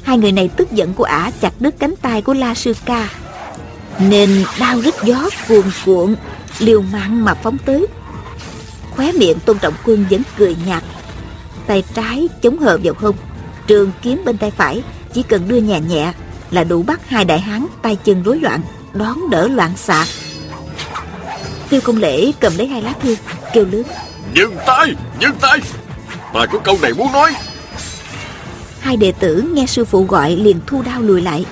hai người này tức giận của ả chặt đứt cánh tay của la sư ca. Nên đau rít gió, cuồn cuộn, liều mạng mà phóng tới. Khóe miệng tôn trọng quân vẫn cười nhạt. Tay trái chống hờ vào hông, trường kiếm bên tay phải, chỉ cần đưa nhẹ nhẹ là đủ bắt hai đại hán tay chân rối loạn, đón đỡ loạn xạ. Tiêu công lễ cầm lấy hai lá thư, kêu lớn. Dừng tay dừng tay. Ta có câu này muốn nói hai đệ tử nghe sư phụ gọi liền thu đao lùi lại.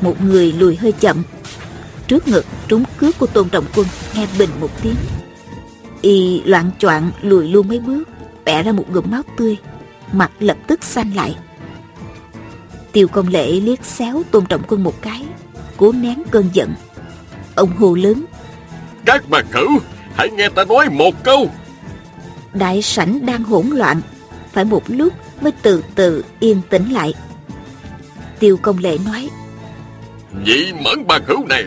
Một người lùi hơi chậm. Trước ngực trúng cướp của tôn trọng quân nghe bình một tiếng. Y loạn choạng lùi luôn mấy bước bẻ ra một ngụm máu tươi. Mặt lập tức xanh lại. Tiêu công lễ liếc xéo tôn trọng quân một cái cố nén cơn giận. Ông hô lớn. Các bà cửu hãy nghe ta nói một câu. Đại sảnh đang hỗn loạn. Phải một lúc mới từ từ yên tĩnh lại. Tiêu công lễ nói vị mẫn bà cửu này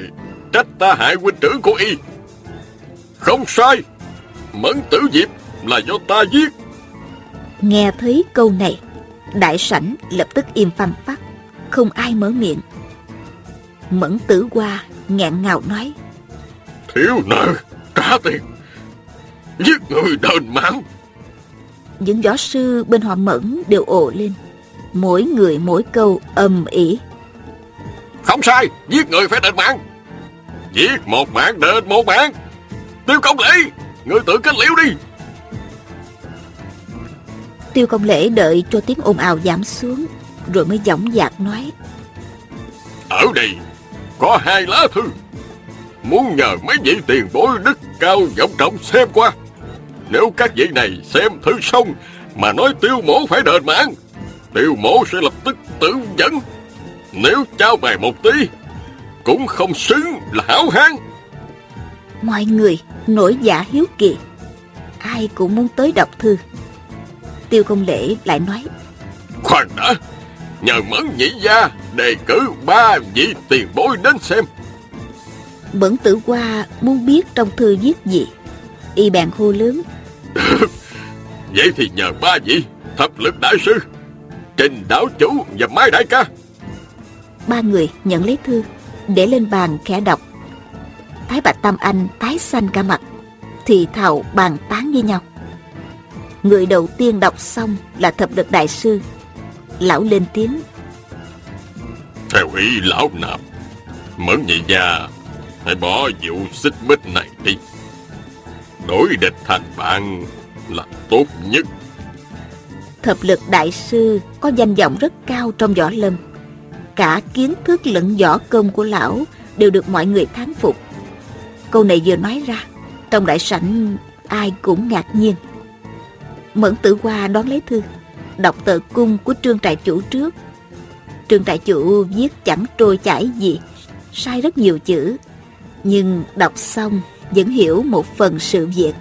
trách ta hại huynh trưởng của y. Không sai Mẫn tử diệp là do ta giết. Nghe thấy câu này Đại sảnh lập tức im phăng phát Không ai mở miệng. Mẫn tử qua nghẹn ngào nói Thiếu nợ trả tiền Giết người đền mạng Những võ sư bên họ mẫn đều ồ lên. Mỗi người mỗi câu âm ỉ Không sai Giết người phải đền mạng. Giết một mạng đền một mạng. Tiêu công lễ Người tự kết liễu đi. Tiêu công lễ đợi cho tiếng ồn ào giảm xuống Rồi mới giọng dạc nói. Ở đây Có hai lá thư. Muốn nhờ mấy vị tiền bối đức cao vọng trọng xem qua Nếu các vị này xem thư xong mà nói tiêu mổ phải đền mạng. Tiêu mổ sẽ lập tức tự dẫn. Nếu trao mày một tí, cũng không xứng là hảo hán. Mọi người nổi dạ hiếu kỳ. Ai cũng muốn tới đọc thư. Tiêu công lễ lại nói. Khoan đã, nhờ mẫn nhị gia đề cử ba vị tiền bối đến xem. Bẩn tử qua muốn biết trong thư viết gì. Y bèn hô lớn. Vậy thì nhờ ba vị thập lực đại sư, trình đảo chủ và mai đại ca. Ba người nhận lấy thư, để lên bàn khẽ đọc. Thái Bạch Tam Anh tái xanh cả mặt, thì thào bàn tán với nhau. Người đầu tiên đọc xong là thập lực đại sư. Lão lên tiếng. Theo ý lão nạp, mẫn nhị gia hãy bỏ vụ xích mích này đi. Đối địch thành bạn là tốt nhất. Thập lực đại sư có danh vọng rất cao trong võ lâm. Cả kiến thức lẫn võ công của lão đều được mọi người thán phục. Câu này vừa nói ra, trong đại sảnh ai cũng ngạc nhiên. Mẫn tử hoa đón lấy thư, đọc tờ cung của trương trại chủ trước. Trương trại chủ viết chẳng trôi chảy gì, sai rất nhiều chữ. Nhưng đọc xong vẫn hiểu một phần sự việc.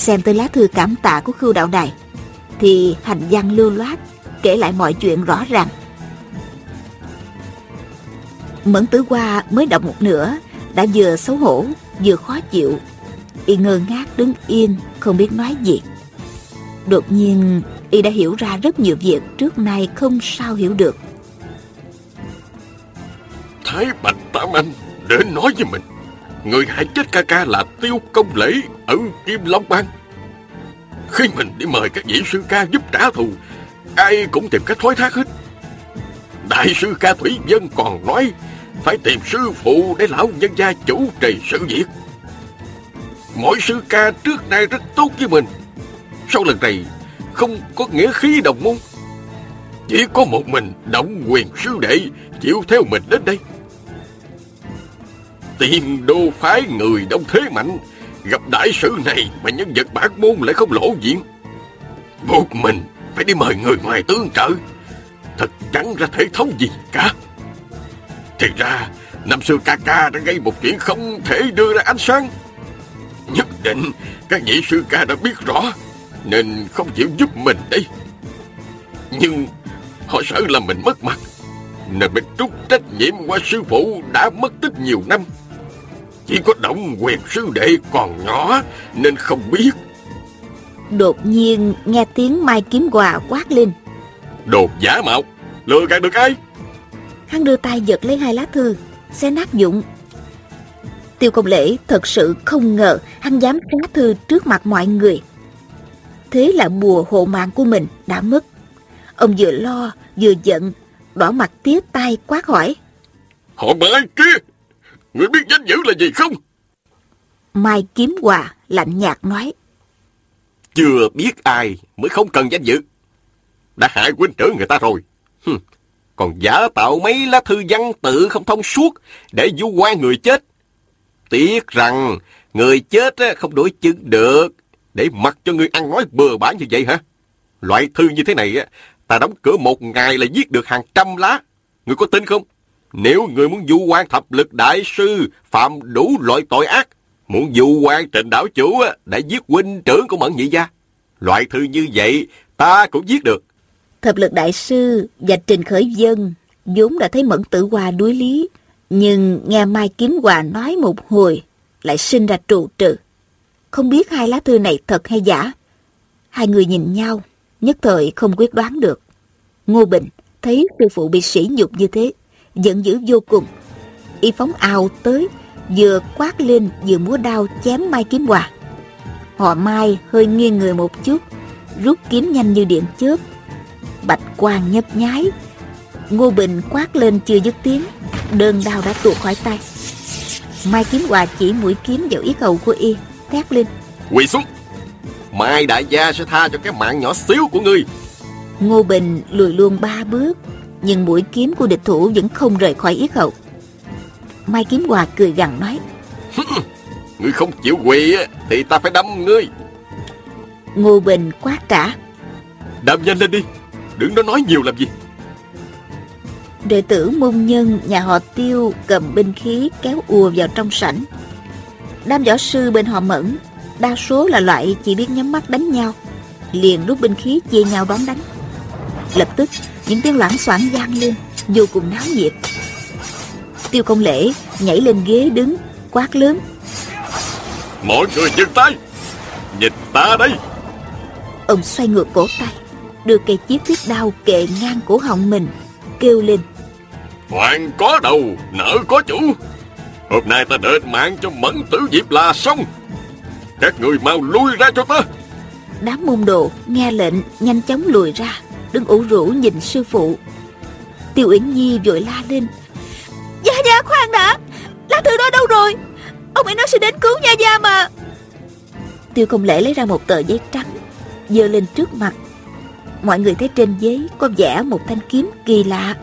Xem tới lá thư cảm tạ của khưu đạo đài, thì hành văn lưu loát, kể lại mọi chuyện rõ ràng. Mẫn tử hoa mới đọc một nửa, đã vừa xấu hổ, vừa khó chịu. Y ngơ ngác đứng yên, không biết nói gì. Đột nhiên, Y đã hiểu ra rất nhiều việc trước nay không sao hiểu được. Thái Bạch Tam Anh đến nói với mình Người hại chết ca ca là Tiêu Công Lễ ở Kim Long Bang. Khi mình đi mời các vị sư ca giúp trả thù, Ai cũng tìm cách thoái thác hết. Đại sư ca Thủy Dân còn nói, Phải tìm sư phụ để lão nhân gia chủ trì sự việc. Mỗi sư ca trước nay rất tốt với mình. Sau lần này, không có nghĩa khí đồng môn. Chỉ có một mình động quyền sư đệ chịu theo mình đến đây tiên đô phái người đông thế mạnh. Gặp đại sự này mà nhân vật bản môn lại không lộ diện. Một mình phải đi mời người ngoài tương trợ. Thật chẳng ra thể thống gì cả. Thì ra, Năm xưa ca ca đã gây một chuyện không thể đưa ra ánh sáng. Nhất định các vị sư ca đã biết rõ, Nên không chịu giúp mình đây Nhưng họ sợ là mình mất mặt, Nên mình trút trách nhiệm qua sư phụ đã mất tích nhiều năm chỉ có động quyền sư đệ còn nhỏ Nên không biết. Đột nhiên nghe tiếng Mai Kiếm Hòa quát lên. Đồ giả mạo Lừa gạt được ai? Hắn đưa tay giật lấy hai lá thư Xé nát dụng. Tiêu công lễ thật sự không ngờ Hắn dám xé thư trước mặt mọi người. Thế là bùa hộ mạng của mình đã mất. Ông vừa lo vừa giận Đỏ mặt tía tay quát hỏi. Họ mai kia Người biết danh dự là gì không? Mai Kiếm Hòa lạnh nhạt nói. Chưa biết ai mới không cần danh dự. Đã hại huynh trưởng người ta rồi. Hừm. Còn giả tạo mấy lá thư văn tự không thông suốt để vu quan người chết. Tiếc rằng người chết không đổi chứng được để mặc cho người ăn nói bừa bãi như vậy hả? Loại thư như thế này ta đóng cửa một ngày là viết được hàng trăm lá. Người có tin không? Nếu người muốn du quan thập lực đại sư phạm đủ loại tội ác, muốn du quan trình đảo chủ đã giết huynh trưởng của Mẫn Nhị Gia. Loại thư như vậy ta cũng giết được. Thập lực đại sư và Trình Khởi Dân vốn đã thấy Mẫn Tử Hòa đuối lý, nhưng nghe Mai Kiếm Hòa nói một hồi lại sinh ra trụ trừ. Không biết hai lá thư này thật hay giả. Hai người nhìn nhau, nhất thời không quyết đoán được. Ngô Bình thấy sư phụ bị sỉ nhục như thế, giận dữ vô cùng. Y phóng ào tới vừa quát lên vừa múa đao chém mai kiếm hòa. Họ mai hơi nghiêng người một chút rút kiếm nhanh như điện chớp. Bạch quang nhấp nháy. Ngô bình quát lên chưa dứt tiếng đơn đao đã tuột khỏi tay. Mai kiếm hòa chỉ mũi kiếm vào yết hầu của y thét lên. Quỳ xuống. Mai đại gia sẽ tha cho cái mạng nhỏ xíu của ngươi. Ngô bình lùi luôn ba bước nhưng mũi kiếm của địch thủ vẫn không rời khỏi yết hầu. Mai Kiếm Hòa cười gằn nói, Ngươi không chịu quỳ thì ta phải đâm ngươi. Ngô Bình quát trả. Đam nhanh lên đi, đừng có nói nhiều làm gì. Đệ tử môn nhân nhà họ tiêu cầm binh khí kéo ùa vào trong sảnh. Đám võ sư bên họ mẫn, đa số là loại chỉ biết nhắm mắt đánh nhau, liền rút binh khí chia nhau đón đánh. Lập tức, những tiếng loảng xoảng vang lên, vô cùng náo nhiệt. Tiêu công lễ nhảy lên ghế đứng, quát lớn. Mọi người dừng tay, nhìn ta đây. Ông xoay ngược cổ tay, đưa cây chiếc thiết đao kệ ngang cổ họng mình, kêu lên. Hoàng có đầu, nợ có chủ. Hôm nay ta đền mạng cho mẫn tử diệp là xong. Các người mau lui ra cho ta. Đám môn đồ nghe lệnh nhanh chóng lùi ra, đứng ủ rũ nhìn sư phụ. Tiêu Uyển Nhi vội la lên. Gia Gia khoan đã, lá thư đó đâu rồi? Ông ấy nói sẽ đến cứu Gia Gia mà. Tiêu công lễ lấy ra một tờ giấy trắng, giơ lên trước mặt. Mọi người thấy trên giấy có vẽ một thanh kiếm kỳ lạ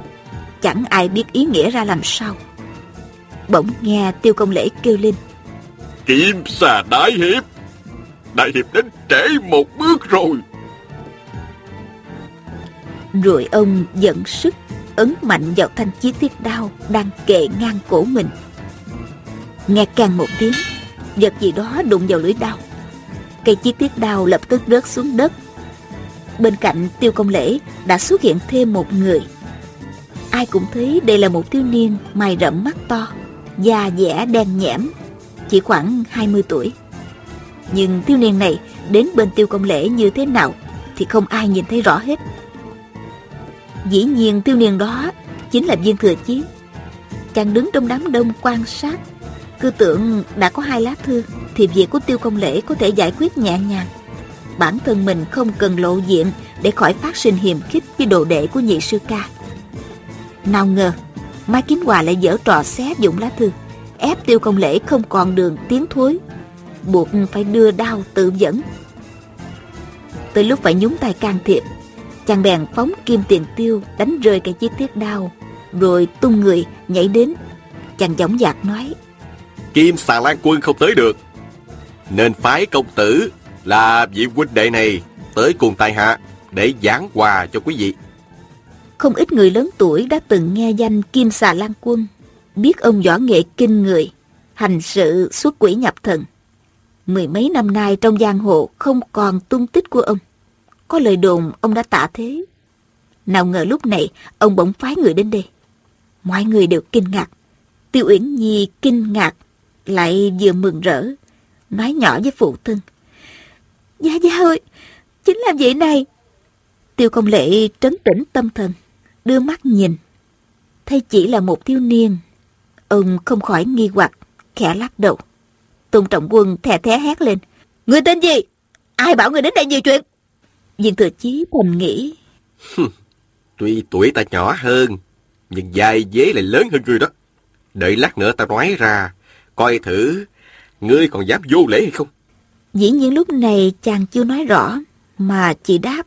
chẳng ai biết ý nghĩa ra làm sao bỗng nghe tiêu công lễ kêu lên Kiếm xà đại hiệp đại hiệp đến trễ một bước rồi rồi ông dẫn sức ấn mạnh vào thanh chiếc thiết đao đang kề ngang cổ mình nghe càng một tiếng vật gì đó đụng vào lưỡi đao cây chiếc thiết đao lập tức rớt xuống đất bên cạnh tiêu công lễ đã xuất hiện thêm một người ai cũng thấy đây là một thiếu niên mày rậm mắt to, da dẻ đen nhẽm, chỉ khoảng 20 tuổi. Nhưng thiếu niên này đến bên tiêu công lễ như thế nào thì không ai nhìn thấy rõ hết. Dĩ nhiên thiếu niên đó chính là viên thừa chí. Chàng đứng trong đám đông quan sát, cứ tưởng đã có hai lá thư thì việc của tiêu công lễ có thể giải quyết nhẹ nhàng. Bản thân mình không cần lộ diện để khỏi phát sinh hiềm khích với đồ đệ của nhị sư ca. Nào ngờ Mai Kính Hòa lại dở trò xé dụng lá thư Ép tiêu công lễ không còn đường tiến thối Buộc phải đưa đao tự dẫn Tới lúc phải nhúng tay can thiệp Chàng bèn phóng kim tiền tiêu Đánh rơi cái chiếc thiết đao Rồi tung người nhảy đến Chàng giọng dạc nói Kim xà lan quân không tới được Nên phái công tử Là vị huynh đệ này Tới cùng tài hạ Để giảng quà cho quý vị không ít người lớn tuổi đã từng nghe danh Kim Xà Lan Quân, biết ông võ nghệ kinh người, hành sự xuất quỷ nhập thần. Mười mấy năm nay trong giang hồ không còn tung tích của ông. Có lời đồn ông đã tạ thế. Nào ngờ lúc này ông bỗng phái người đến đây. Mọi người đều kinh ngạc. Tiêu Uyển Nhi kinh ngạc, lại vừa mừng rỡ, nói nhỏ với phụ thân. Gia Gia ơi, chính là vậy này. Tiêu công lệ trấn tĩnh tâm thần, đưa mắt nhìn. Thấy chỉ là một thiếu niên. Ông không khỏi nghi hoặc, khẽ lắc đầu. Tôn Trọng Quân thè thé hét lên. Người tên gì? Ai bảo người đến đây nhiều chuyện? Viên thừa chí thầm nghĩ. Tuy tuổi ta nhỏ hơn, nhưng dài dế lại lớn hơn người đó. Đợi lát nữa ta nói ra, coi thử ngươi còn dám vô lễ hay không? Dĩ nhiên lúc này chàng chưa nói rõ, mà chỉ đáp.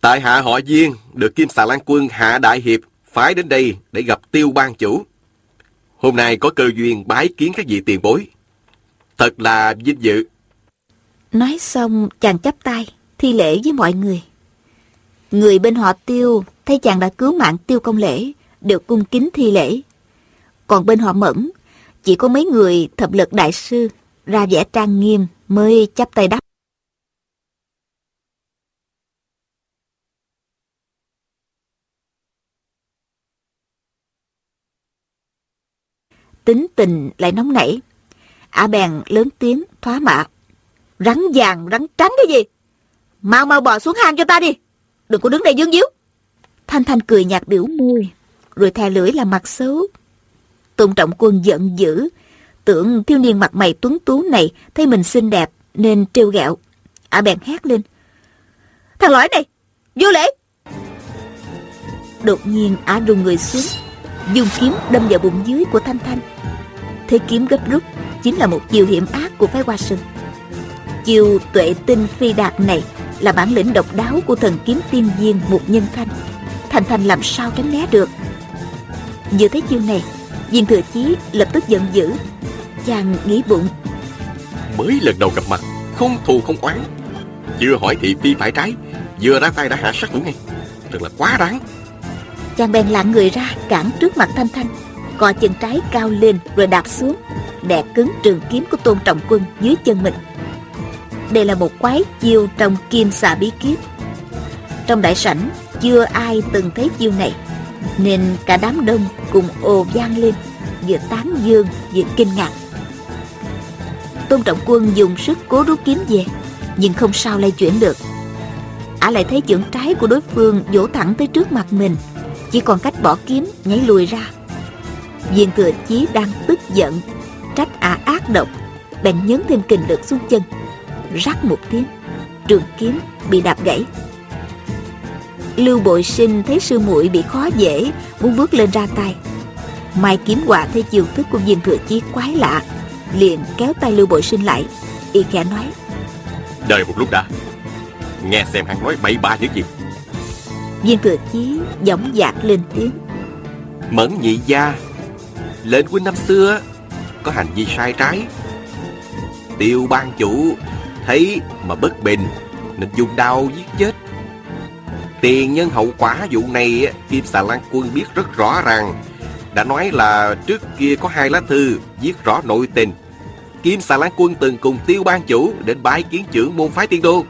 Tại hạ họ Viên, được Kim Xà Lan Quân Hạ Đại Hiệp phái đến đây để gặp tiêu ban chủ. Hôm nay có cơ duyên bái kiến các vị tiền bối. Thật là vinh dự. Nói xong chàng chắp tay, thi lễ với mọi người. Người bên họ tiêu thấy chàng đã cứu mạng tiêu công lễ, đều cung kính thi lễ. Còn bên họ mẫn, chỉ có mấy người thập lực đại sư ra vẻ trang nghiêm mới chắp tay đáp. tính tình lại nóng nảy. Ả bèn lớn tiếng thoá mạ. Rắn vàng, rắn trắng cái gì? Mau mau bò xuống hang cho ta đi. Đừng có đứng đây dương díu. Thanh Thanh cười nhạt biểu môi, rồi thè lưỡi là mặt xấu. Tôn Trọng Quân giận dữ, tưởng thiếu niên mặt mày tuấn tú này thấy mình xinh đẹp nên trêu ghẹo. Ả bèn hét lên. Thằng lõi này, vô lễ! Đột nhiên Ả rùng người xuống, dùng kiếm đâm vào bụng dưới của Thanh Thanh. Thế kiếm gấp rút chính là một chiều hiểm ác của phái Hoa Sơn. Chiều tuệ tinh phi đạt này là bản lĩnh độc đáo của thần kiếm tiên viên một nhân thanh. Thanh Thanh làm sao tránh né được. Vừa thấy chiêu này, viên thừa chí lập tức giận dữ. Chàng nghĩ bụng. Mới lần đầu gặp mặt, không thù không oán. Chưa hỏi thị phi phải trái Vừa ra tay đã hạ sát thủ ngay Thật là quá đáng Chàng bèn lạng người ra cản trước mặt Thanh Thanh Co chân trái cao lên rồi đạp xuống Đè cứng trường kiếm của Tôn Trọng Quân dưới chân mình đây là một quái chiêu trong kim xà bí kíp. Trong đại sảnh, chưa ai từng thấy chiêu này, Nên cả đám đông cùng ồ vang lên, Vừa tán dương, vừa kinh ngạc. Tôn Trọng Quân dùng sức cố rút kiếm về, Nhưng không sao lay chuyển được. Ả lại thấy chưởng trái của đối phương vỗ thẳng tới trước mặt mình, Chỉ còn cách bỏ kiếm, nhảy lùi ra. Viên thừa chí đang tức giận, Trách Ả ác độc, Bèn nhấn thêm kình lực xuống chân. Rắc một tiếng Trường kiếm bị đạp gãy. Lưu Bội Sinh thấy sư muội bị khó dễ Muốn bước lên ra tay. Mai kiếm quả thấy chiều thức của viên thừa chí quái lạ Liền kéo tay Lưu Bội Sinh lại Y khẽ nói Đợi một lúc đã Nghe xem hắn nói bậy bạ những gì. Viên thừa chí giọng dạc lên tiếng Mẫn nhị gia Lệnh huynh năm xưa Có hành vi sai trái. Tiêu ban chủ Thấy mà bất bình. Nên dùng đau giết chết. Tiền nhân hậu quả vụ này Kim xà lan quân biết rất rõ ràng. Đã nói là trước kia có hai lá thư Viết rõ nội tình. Kim xà lan quân từng cùng tiêu ban chủ Đến bái kiến trưởng môn phái tiên đô.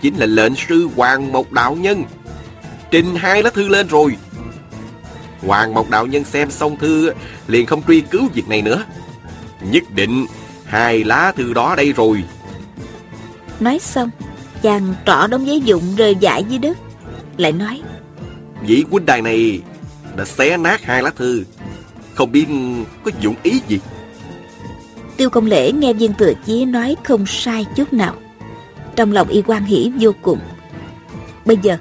Chính là lệnh sư Hoàng Mộc Đạo Nhân. Trình hai lá thư lên rồi. Hoàng Mộc Đạo Nhân xem xong thư Liền không truy cứu việc này nữa. Nhất định hai lá thư đó đây rồi. Nói xong Chàng trỏ đống giấy dụng rơi dại dưới đất Lại nói Vị huynh đài này Đã xé nát hai lá thư Không biết có dụng ý gì. Tiêu công lễ nghe viên thừa chí nói không sai chút nào. Trong lòng y quan hỷ vô cùng. Bây giờ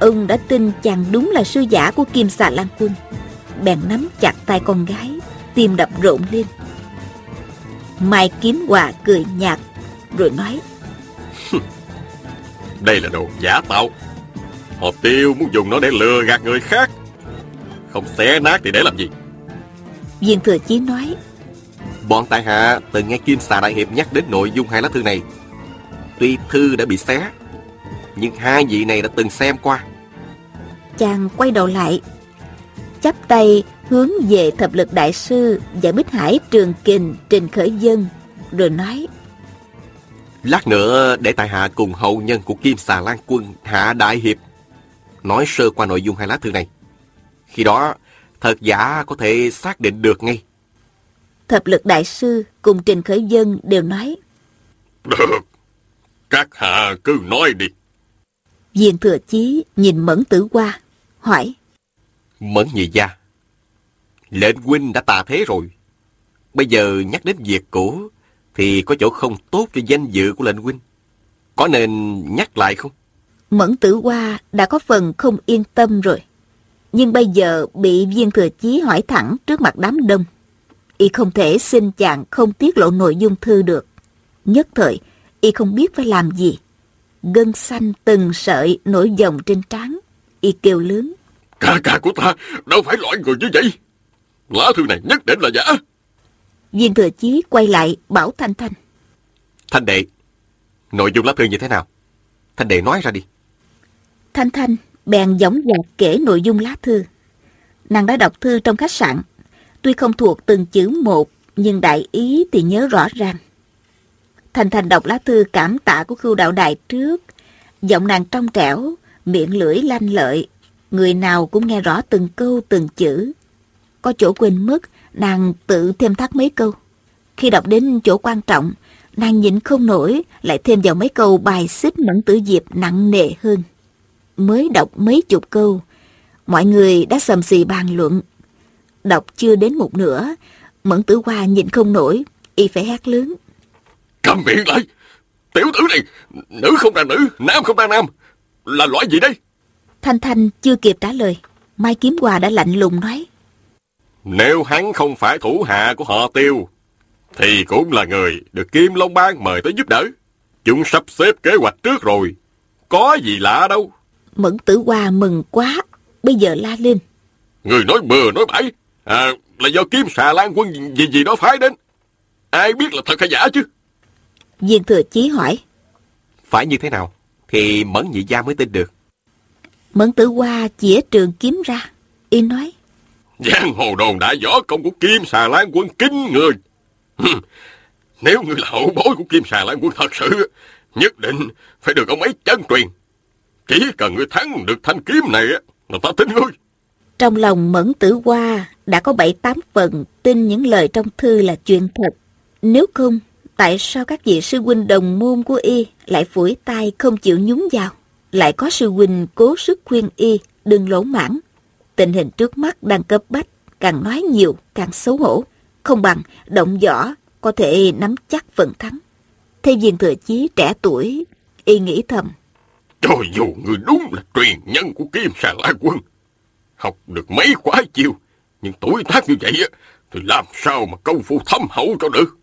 Ông đã tin chàng đúng là sư giả của Kim Xà Lan Quân. Bèn nắm chặt tay con gái Tim đập rộn lên. Mai Kiếm Hòa cười nhạt Rồi nói Đây là đồ giả tạo. Họ tiêu muốn dùng nó để lừa gạt người khác. Không xé nát thì để làm gì? Viên Thừa Chí nói Bọn tại hạ từng nghe Kim Xà Đại Hiệp nhắc đến nội dung hai lá thư này. Tuy thư đã bị xé Nhưng hai vị này đã từng xem qua. Chàng quay đầu lại Chắp tay hướng về thập lực đại sư Và Bích Hải Trường Kình Trình Khởi Dân Rồi nói Lát nữa để tại hạ cùng hậu nhân của Kim Xà Lan Quân Hạ Đại Hiệp. Nói sơ qua nội dung hai lá thư này. Khi đó thật giả có thể xác định được ngay. Thập lực đại sư cùng Trình Khởi Dân đều nói. Được Các hạ cứ nói đi. Viên thừa chí nhìn mẫn tử qua Hỏi. Mẫn nhị gia Lệnh huynh đã tà thế rồi. Bây giờ nhắc đến việc cũ Thì có chỗ không tốt cho danh dự của lệnh huynh. Có nên nhắc lại không? Mẫn tử qua đã có phần không yên tâm rồi. Nhưng bây giờ bị viên thừa chí hỏi thẳng trước mặt đám đông Y không thể xin chàng không tiết lộ nội dung thư được. Nhất thời Y không biết phải làm gì. Gân xanh từng sợi nổi dòng trên trán Y kêu lớn. Ca ca của ta đâu phải loại người như vậy. Lá thư này nhất định là giả Viên thừa chí quay lại bảo Thanh Thanh. Thanh đệ Nội dung lá thư như thế nào? Thanh đệ nói ra đi. Thanh Thanh bèn giống dạc kể nội dung lá thư. Nàng đã đọc thư trong khách sạn. Tuy không thuộc từng chữ một Nhưng đại ý thì nhớ rõ ràng. Thanh Thanh đọc lá thư cảm tạ của khưu đạo đại trước. Giọng nàng trong trẻo Miệng lưỡi lanh lợi. Người nào cũng nghe rõ từng câu từng chữ. Có chỗ quên mất Nàng tự thêm thắt mấy câu. Khi đọc đến chỗ quan trọng Nàng nhịn không nổi Lại thêm vào mấy câu bài xích mẫn tử diệp nặng nề hơn. Mới đọc mấy chục câu Mọi người đã sầm xì bàn luận. Đọc chưa đến một nửa Mẫn tử hoa nhịn không nổi Y phải hét lớn. Cầm miệng lại! Tiểu tử này Nữ không ra nữ Nam không ra nam. Là loại gì đây? Thanh Thanh chưa kịp trả lời Mai Kiếm Hòa đã lạnh lùng nói Nếu hắn không phải thủ hạ của họ tiêu Thì cũng là người Được Kim Long Bang mời tới giúp đỡ. Chúng sắp xếp kế hoạch trước rồi. Có gì lạ đâu. Mẫn tử hoa mừng quá. Bây giờ la lên. Người nói bừa nói bãi. À là do Kim xà lan quân gì gì đó phái đến. Ai biết là thật hay giả chứ? Viên thừa chí hỏi. Phải như thế nào thì Mẫn nhị gia mới tin được. Mẫn tử hoa chĩa trường kiếm ra. Y nói. Giang hồ đồn đại võ công của Kim Xà Lan quân kinh người. Nếu ngươi là hậu bối của Kim Xà Lan quân thật sự, nhất định phải được ông ấy chân truyền. Chỉ cần ngươi thắng được thanh kiếm này là ta tin ngươi. Trong lòng Mẫn Tử Hoa đã có bảy tám phần tin những lời trong thư là chuyện thật. Nếu không, tại sao các vị sư huynh đồng môn của y lại phủi tay không chịu nhúng vào? Lại có sư huynh cố sức khuyên y đừng lỗ mãn. Tình hình trước mắt đang cấp bách, càng nói nhiều càng xấu hổ. Không bằng động võ có thể nắm chắc phần thắng. Thế viên thừa chí trẻ tuổi, y nghĩ thầm. Cho dù người đúng là truyền nhân của Kim Sà La Quân, học được mấy quá chiêu, nhưng tuổi tác như vậy thì làm sao mà công phu thâm hậu cho được.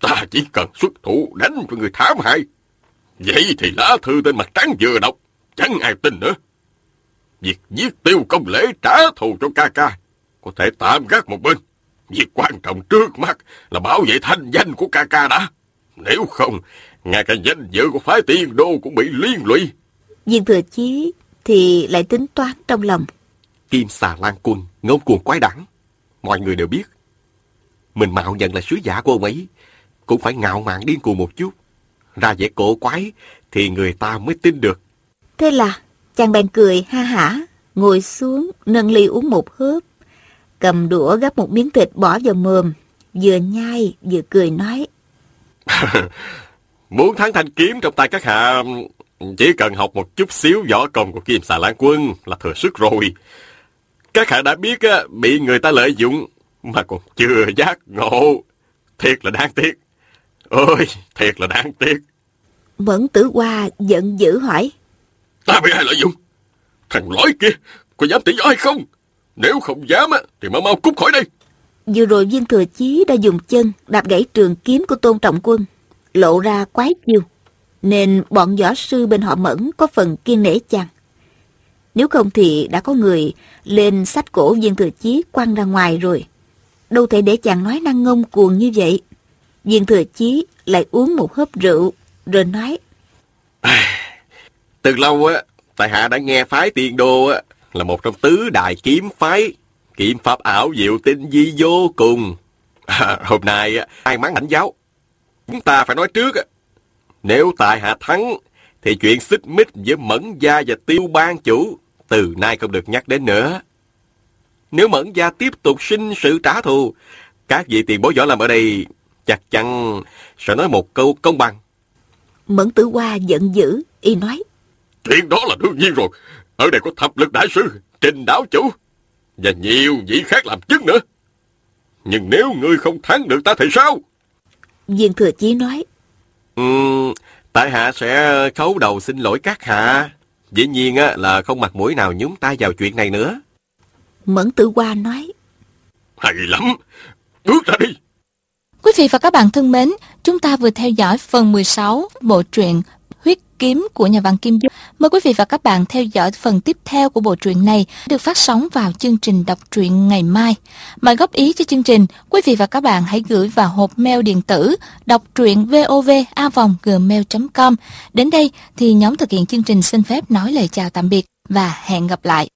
Ta chỉ cần xuất thủ đánh cho người thảm hại. Vậy thì lá thư tên mặt trắng vừa đọc, chẳng ai tin nữa. Việc giết tiêu công lễ trả thù cho ca ca, có thể tạm gác một bên. Việc quan trọng trước mắt là bảo vệ thanh danh của ca ca đã. Nếu không, ngay cả danh dự của phái tiên đô cũng bị liên lụy. Viên thừa chí thì lại tính toán trong lòng. Kim xà lan quân, ngông cuồng quái đản. Mọi người đều biết. Mình mạo nhận là sứ giả của ông ấy, cũng phải ngạo mạn điên cuồng một chút. Ra vẻ cổ quái thì người ta mới tin được. Thế là chàng bèn cười ha hả, ngồi xuống nâng ly uống một hớp, cầm đũa gắp một miếng thịt bỏ vào mồm, vừa nhai vừa cười nói. Muốn thắng thanh kiếm trong tay các hạ, chỉ cần học một chút xíu võ công của Kim Xà Lan Quân là thừa sức rồi. Các hạ đã biết bị người ta lợi dụng mà còn chưa giác ngộ. Thiệt là đáng tiếc. Ôi, thiệt là đáng tiếc. Mẫn tử hoa giận dữ hỏi. Ta bị ai lợi dụng? Thằng lỗi kia, có dám do hay không? Nếu không dám thì mau mau cút khỏi đây. Vừa rồi viên thừa chí đã dùng chân đạp gãy trường kiếm của tôn trọng quân, lộ ra quái chiêu, nên bọn võ sư bên họ mẫn có phần kiên nể chăng. Nếu không thì đã có người lên sách cổ viên thừa chí quăng ra ngoài rồi. Đâu thể để chàng nói năng ngông cuồng như vậy. Viên thừa chí lại uống một hớp rượu, rồi nói. Từ lâu á, tại hạ đã nghe phái tiền đô á, là một trong tứ đại kiếm phái. Kiếm pháp ảo diệu tinh di vô cùng. À, hôm nay á, ai mắng ảnh giáo. Chúng ta phải nói trước á. Nếu tại hạ thắng, thì chuyện xích mích với Mẫn Gia và Tiêu Ban Chủ từ nay không được nhắc đến nữa. Nếu Mẫn Gia tiếp tục sinh sự trả thù, các vị tiền bối võ làm ở đây chắc chắn sẽ nói một câu công bằng. Mẫn Tử Hoa giận dữ, y nói. Chuyện đó là đương nhiên rồi. Ở đây có thập lực đại sư, trình đáo chủ, và nhiều vị khác làm chứng nữa. Nhưng nếu ngươi không thắng được ta thì sao? Viên Thừa Chí nói. Uhm, tại hạ sẽ khấu đầu xin lỗi các hạ. Dĩ nhiên á, là không mặt mũi nào nhúng tay vào chuyện này nữa. Mẫn Tử Hoa nói. Hay lắm, bước ra đi. Quý vị và các bạn thân mến, chúng ta vừa theo dõi phần 16 bộ truyện Huyết kiếm của nhà văn Kim Dung. Mời quý vị và các bạn theo dõi phần tiếp theo của bộ truyện này được phát sóng vào chương trình đọc truyện ngày mai. Mời góp ý cho chương trình, quý vị và các bạn hãy gửi vào hộp mail điện tử đọc truyện vovavonggmail.com. Đến đây thì nhóm thực hiện chương trình xin phép nói lời chào tạm biệt và hẹn gặp lại.